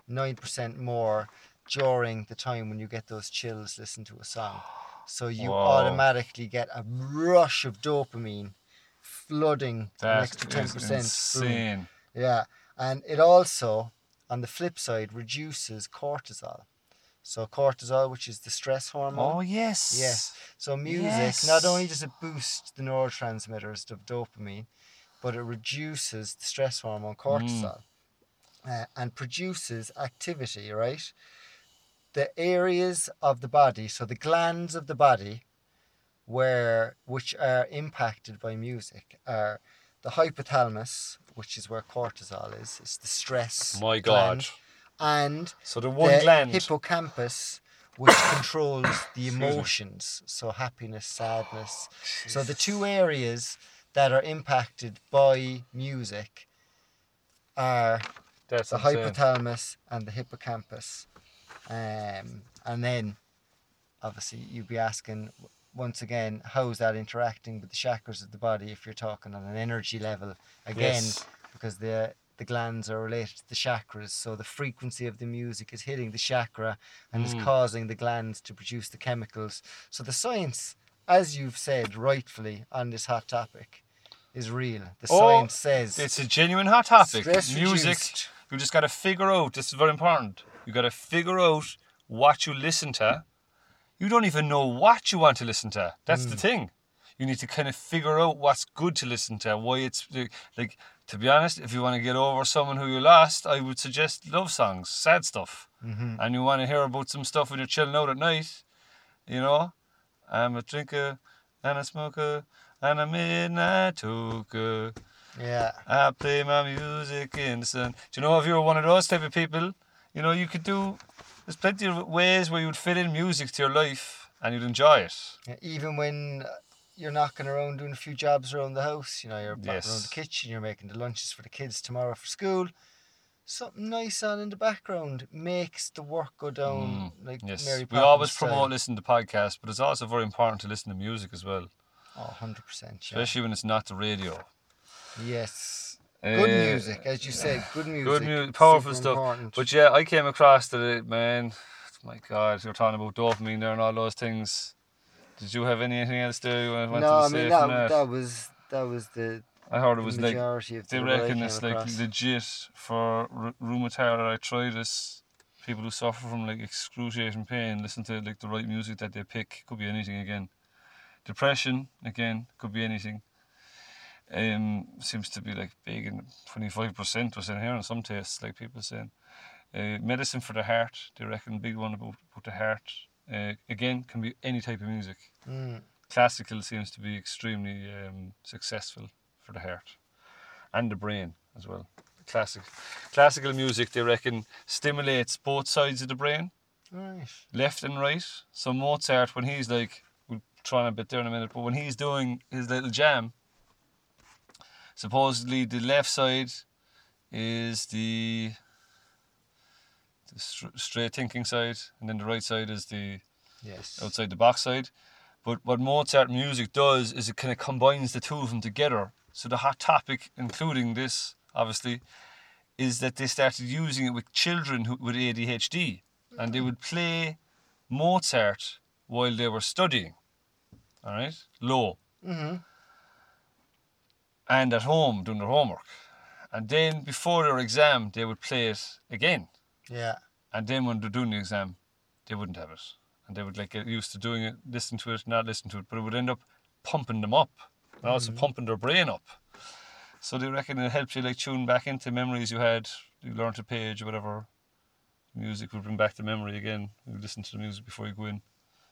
nine percent more during the time when you get those chills. Listen to a song, so you Whoa. automatically get a rush of dopamine flooding an That extra ten is percent. insane. Yeah, and it also, on the flip side, reduces cortisol. So cortisol, which is the stress hormone. Oh, yes. Yes. So music not only does it boost the neurotransmitters of dopamine, but it reduces the stress hormone cortisol, uh, and produces activity. Right. The areas of the body, so the glands of the body, where which are impacted by music, are the hypothalamus, which is where cortisol is. It's the stress. My God. gland, and So the one the gland. hippocampus which (coughs) controls the emotions so happiness sadness oh, so the two areas that are impacted by music are That's the insane. hypothalamus and the hippocampus um, and then obviously you'd be asking once again how's that interacting with the chakras of the body if you're talking on an energy level again Yes. because the the glands are related to the chakras so the frequency of the music is hitting the chakra and is Mm. causing the glands to produce the chemicals so the science as you've said rightfully on this hot topic is real the Oh, science says It's a genuine hot topic. Music. reduced. You just got to figure out. This is very important. You got to figure out what you listen to. You don't even know what you want to listen to. That's Hmm. the thing. You need to kind of figure out what's good to listen to. Why it's like. To be honest, if you want to get over someone who you lost, I would suggest love songs, sad stuff. Mhm. And you want to hear about some stuff when you're chilling out at night, you know. I'm a drinker and a smoker and a midnight toker. yeah I play my music in the sun. Do you know if you're one of those type of people, you know, you could do, there's plenty of ways where you would fit in music to your life and you'd enjoy it. Yeah, even when you're knocking around doing a few jobs around the house, you know, you're back around the kitchen, you're making the lunches for the kids tomorrow for school. Something nice on in the background makes the work go down like Mm, Yes. Mary we always style. promote listening to podcasts, but it's also very important to listen to music as well, Oh, 100%. Yeah. especially when it's not the radio. Yes. Good Uh, music, as you said, good music. Good music, powerful stuff. important. But yeah, I came across that, man. My God, you're talking about dopamine there and all those things. Did you have anything else there you wanted no, I to say mean, that, that? that was that was the, I heard it the was like majority of They the reckon it's like across. legit for rh- rheumatoid arthritis. People who suffer from like excruciating pain listen to like the right music that they pick. Could be anything again. Depression again could be anything. Um, seems to be like big and twenty five percent was in here in some tests, like people saying. Uh, medicine for the heart, they reckon big one about, about the heart. Uh, again, can be any type of music. Mm. Classical seems to be extremely um, successful for the heart and the brain as well. Classic, classical music they reckon stimulates both sides of the brain, Right. left and right. So Mozart, when he's like, we'll try on a bit there in a minute, but when he's doing his little jam, supposedly the left side is the, the straight thinking side, and then the right side is the Yes. outside the box side. But what Mozart music does is it kind of combines the two of them together. So the hot topic, including this, obviously, is that they started using it with children who, with ADHD, and they would play Mozart while they were studying. All right, low, Mm-hmm. And at home doing their homework, and then before their exam they would play it again. Yeah. And then when they're doing the exam, they wouldn't have it. And they would like get used to doing it, listen to it, not listen to it, but it would end up pumping them up and also mm-hmm. pumping their brain up. So they reckon it helps you like tune back into memories you had, you learned a page or whatever, Music will bring back the memory again. You listen to the music before you go in.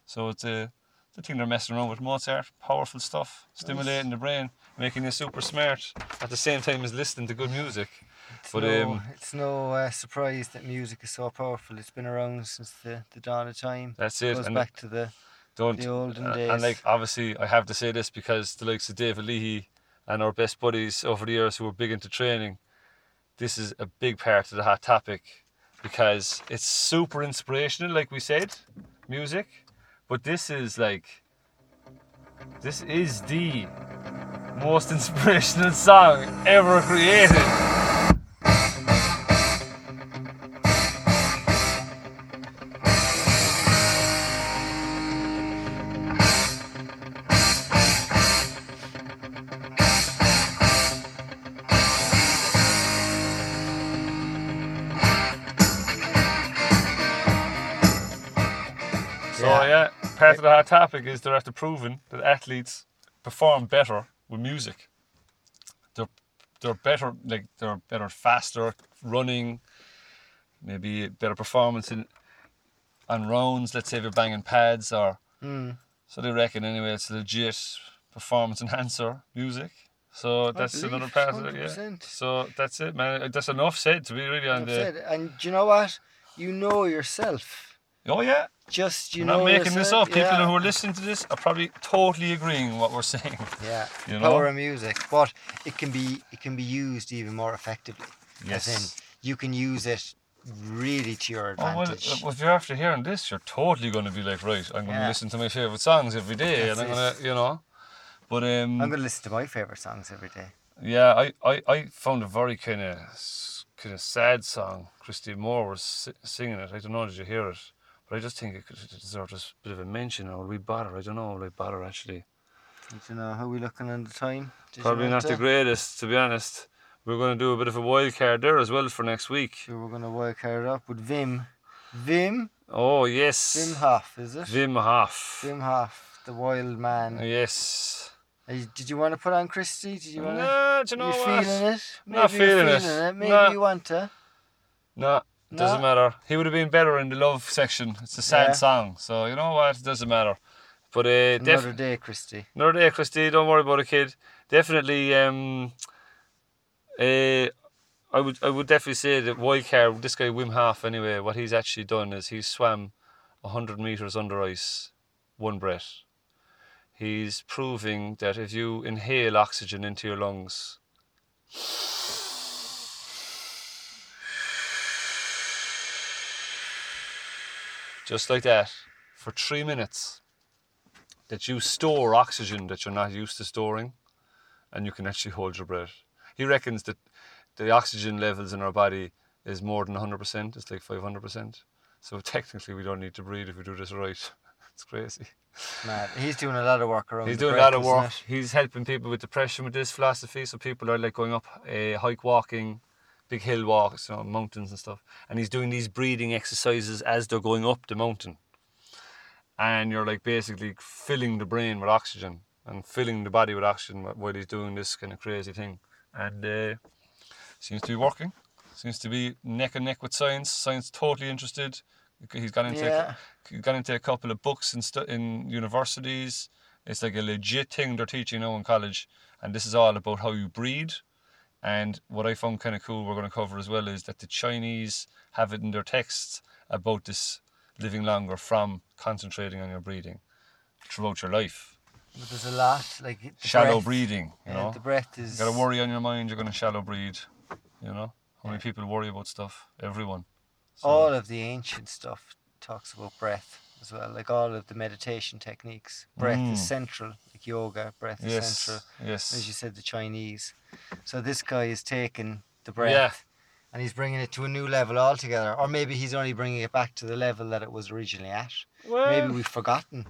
So it's a the thing they're messing around with Mozart, powerful stuff, stimulating the brain, making you super smart at the same time as listening to good music. It's But no, um, it's no uh, surprise that music is so powerful. It's been around since the, the dawn of time. that's it. goes And back to the don't the olden uh, days. And like obviously, I have to say this because the likes of David Leahy and our best buddies over the years who were big into training, this is a big part of the hot topic because it's super inspirational, like we said, music. But this is like, this is the most (laughs) inspirational song ever created. Part of the hot topic is they're after proving that athletes perform better with music. They're they're better like they're better faster running, maybe better performance in on rounds, let's say if you're banging pads or Mm. so they reckon anyway it's legit performance enhancer music. So that's believe, another part of it, yeah. So that's it, man. That's enough said to be really on I've the said, and do you know what? You know yourself. Oh yeah. Just you I'm know not making this up. People yeah. who are listening to this are probably totally agreeing what we're saying. (laughs) Yeah, (laughs) You know? power of music, but it can be it can be used even more effectively. As in, Yes. you can use it really to your Oh, well, advantage. if you're after hearing this, you're totally going to be like, right, I'm going to listen to my favourite songs every day, That's and I'm going to, you know. But um, I'm gonna listen to my favorite songs every day. yeah, I, I, I found a very kind of kind of sad song. Christy Moore was si- singing it. I don't know, did you hear it? But I just think it deserved a bit of a mention, or we bother. I don't know, like bother actually. Do you know how we looking on the time? Did Probably not the greatest, to be honest. We're going to do a bit of a wild card there as well for next week. Sure, we're gonna wild card up with Wim, Wim, Oh yes, Wim Hof, is it? Wim Hof. Wim Hof, the wild man. Yes. Uh, Did you want to put on Christy? Did you want to? Nah, do you know you what? feeling it? Maybe Not you're feeling it. feeling it. Maybe Nah. you want to. No, doesn't No? matter. He would have been better in the love section. It's a sad Yeah. song, so you know what? It doesn't matter. But uh, Another day, Christy. another day, Christy. Don't worry about it, kid. Definitely. Um. Uh, I would I would definitely say that Wildcard, this guy Wim Hof, anyway, what he's actually done is he's swam hundred meters under ice, one breath. He's proving that if you inhale oxygen into your lungs, just like that, for three minutes, that you store oxygen that you're not used to storing, and you can actually hold your breath. He reckons that the oxygen levels in our body is more than 100%, it's like 500%. So technically, we don't need to breathe if we do this right. (laughs) It's crazy. Mad. He's doing a lot of work around. He's doing a lot of work. He's helping people with depression with this philosophy. So people are like going up a hike walking, big hill walks, you know, mountains and stuff. And he's doing these breathing exercises as they're going up the mountain. And you're like basically filling the brain with oxygen and filling the body with oxygen while he's doing this kind of crazy thing. And uh, seems to be working. Seems to be neck and neck with science. Science totally interested. He's got into Yeah. a, got into a couple of books in stu- in universities. It's like a legit thing they're teaching now in college, and this is all about how you breathe. And what I found kind of cool, we're going to cover as well, is that the Chinese have it in their texts about this living longer from concentrating on your breathing throughout your life. But there's a lot like Shallow breath. breathing, you know. the breath is. You got to worry on your mind, you're going to shallow breathe. You know, how many people worry about stuff? Everyone. So- All of the ancient stuff talks about breath as well. Like all of the meditation techniques, breath Mm. is central. Like yoga, breath yes, central. yes. As you said, the Chinese. So this guy is taking the breath. Yeah. And he's bringing it to a new level altogether, or maybe he's only bringing it back to the level that it was originally at. well, maybe we've forgotten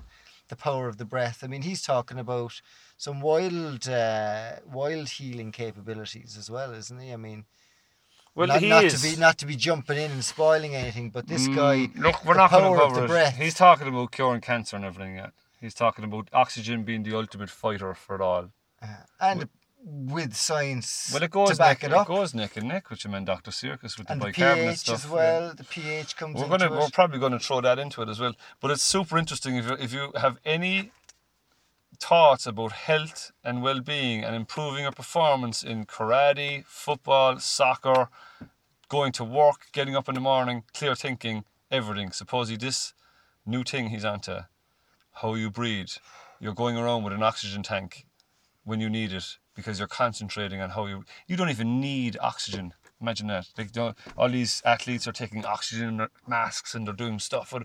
the power of the breath. I mean, he's talking about some wild, uh, wild healing capabilities as well, isn't he? I mean, well, not, he not is. to be not to be jumping in and spoiling anything, but this guy, Mm, Look, we're not going to cover the breath. He's talking about curing cancer and everything yet. He's talking about oxygen being the ultimate fighter for it all. uh, and with science Well, it goes to back neck, it up. goes neck and neck with your man Dr. Circus with and the the bicarbonate pH stuff. as yeah. well. The pH comes We're gonna, we're it. probably going to throw that into it as well. But it's super interesting if you if you have any thoughts about health and well-being and improving your performance in karate, football, soccer, going to work, getting up in the morning, clear thinking, everything. Suppose this new thing he's onto, how you breathe. You're going around with an oxygen tank when you need it because you're concentrating on how you. You don't even need oxygen. Imagine that. Like all these athletes are taking oxygen masks and they're doing stuff. But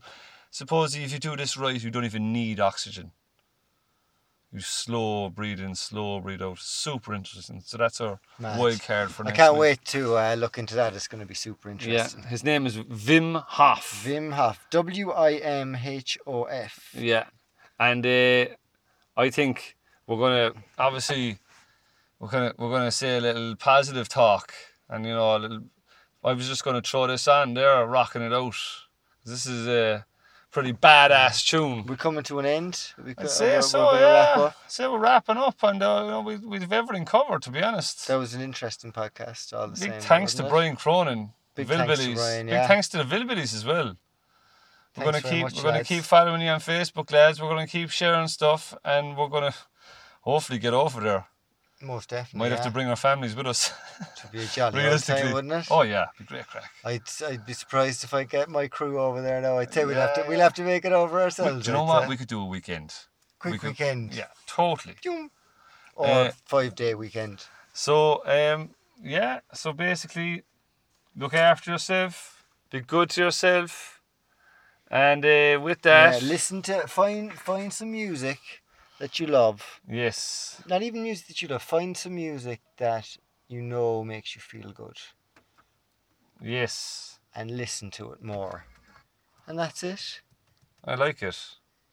suppose if you do this right, you don't even need oxygen. You slow breathe in, slow breathe out. Super interesting. So that's our Mad. wild card for I next can't week. wait to uh, look into that. It's going to be super interesting. Yeah, interesting. his name is Wim Hof. Wim Hof. W I M H O F. Yeah, and uh, I think we're gonna obviously we're gonna we're gonna say a little positive talk, and you know, a little. I was just gonna throw this on there, rocking it out. This is a pretty badass tune. We're coming to an end. We I'd say we're, so, we're gonna wrap yeah. Say we're wrapping up, and uh, you know, we we've everything covered. To be honest, That was an interesting podcast. All the big same. thanks to it? Brian Cronin, Big thanks to Villebillies. Brian, Big yeah. thanks to the Villebillies as well. We're Thanks gonna keep much, we're gonna keep following you on Facebook, lads. We're gonna keep sharing stuff, and we're gonna hopefully get over there. Most definitely. Might have to bring our families with us. It'd be a jolly Realistically, time, wouldn't it? oh yeah, be great crack. I'd, I'd be surprised if I get my crew over there now. I'd say we'd have to Yeah, we'll have to make it over ourselves. do you know what? say. We could do a weekend. Quick we could- weekend. Yeah, totally. Or Uh, five day weekend. So um, yeah. So basically, look after yourself. Be good to yourself. And uh, with that, yeah, listen to find find some music that you love. yes, Not even music that you love. Find some music that you know makes you feel good, yes, and listen to it more. And that's it. I like it.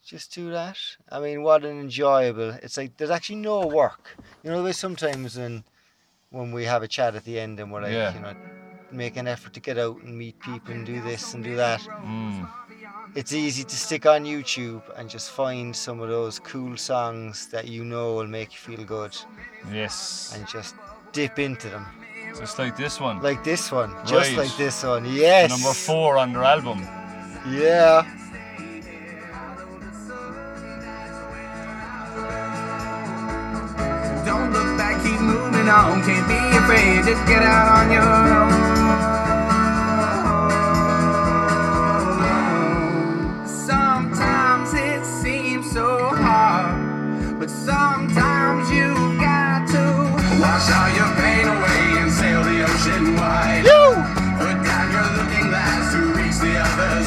Just do that. I mean, what an enjoyable. It's like there's actually no work. You know, there's sometimes when when we have a chat at the end and we're like, Yeah. you know, make an effort to get out and meet people and do this and do that. Mm. It's easy to stick on YouTube and just find some of those cool songs that you know will make you feel good Yes, and just dip into them. just like this one, Like this one. Just like this one. Yes. number four on their album. Yeah. Don't look back, keep moving on. Can't be afraid, just get out on your own.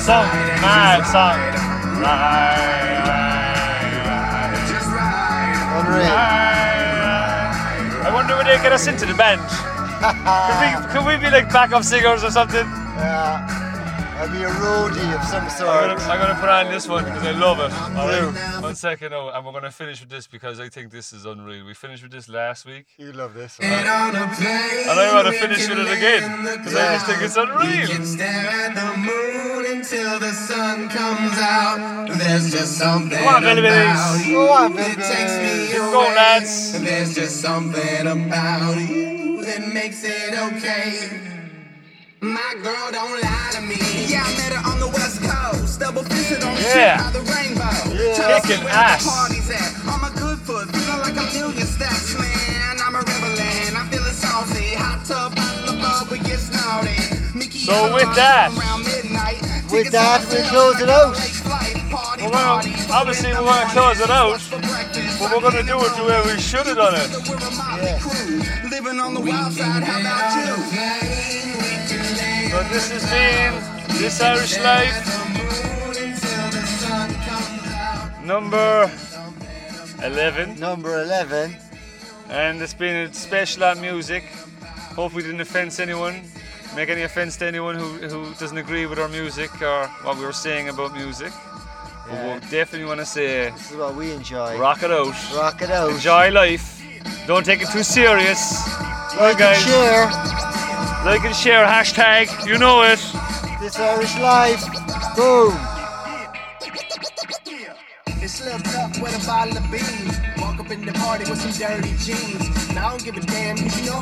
Song, mad song. ride, Right, right, right, Just ride. I wonder would they get us into the band? (laughs) could, we, could we be like backup singers or something? Yeah. I'll be a roadie of some I'm sort. gonna, I'm gonna put on this one because I love it. All Do. right, one second now, and we're gonna finish with this because I think this is unreal. We finished with this last week, You love this one. Get on a plane. and I want to finish with it land again the because I just think it's We unreal. can stare at the moon until the sun comes out. There's just something Come on, about Billy you Go on, that takes me Keep away. going, lads. There's just something about you that makes it okay. My girl don't lie to me. Yeah, I met her on the west coast. Double fisted on the Yeah. by the rainbow. Yeah. Tell us Kicking where ass. The party's at. On my good foot, feeling like a million stacks, man. I'm a rebel and I'm feeling saucy. Hot tub out in the pub, we get snarly. Mickey So with that- around midnight. With that, on we sale, close it out. late flight, party, We're gonna- obviously we're gonna close it out, But we're gonna do it the way we should have done it. Yes. Living on the wild side, how about you? So this has been this Irish life number eleven. Number 11. and it's been a special on music. Hope we didn't offence anyone, make any offence to anyone who, who doesn't agree with our music or what we were saying about music. But Yeah. we definitely want to say, This is what we enjoy. rock it out, Rock it out. enjoy life, don't take it too serious. Like guys. share. Like and share, a hashtag, you know it. This Irish life. Boom. pocket slipped up with a bottle of beans. Walk up in the party with some dirty jeans. Now I don't give a damn, 'cause you know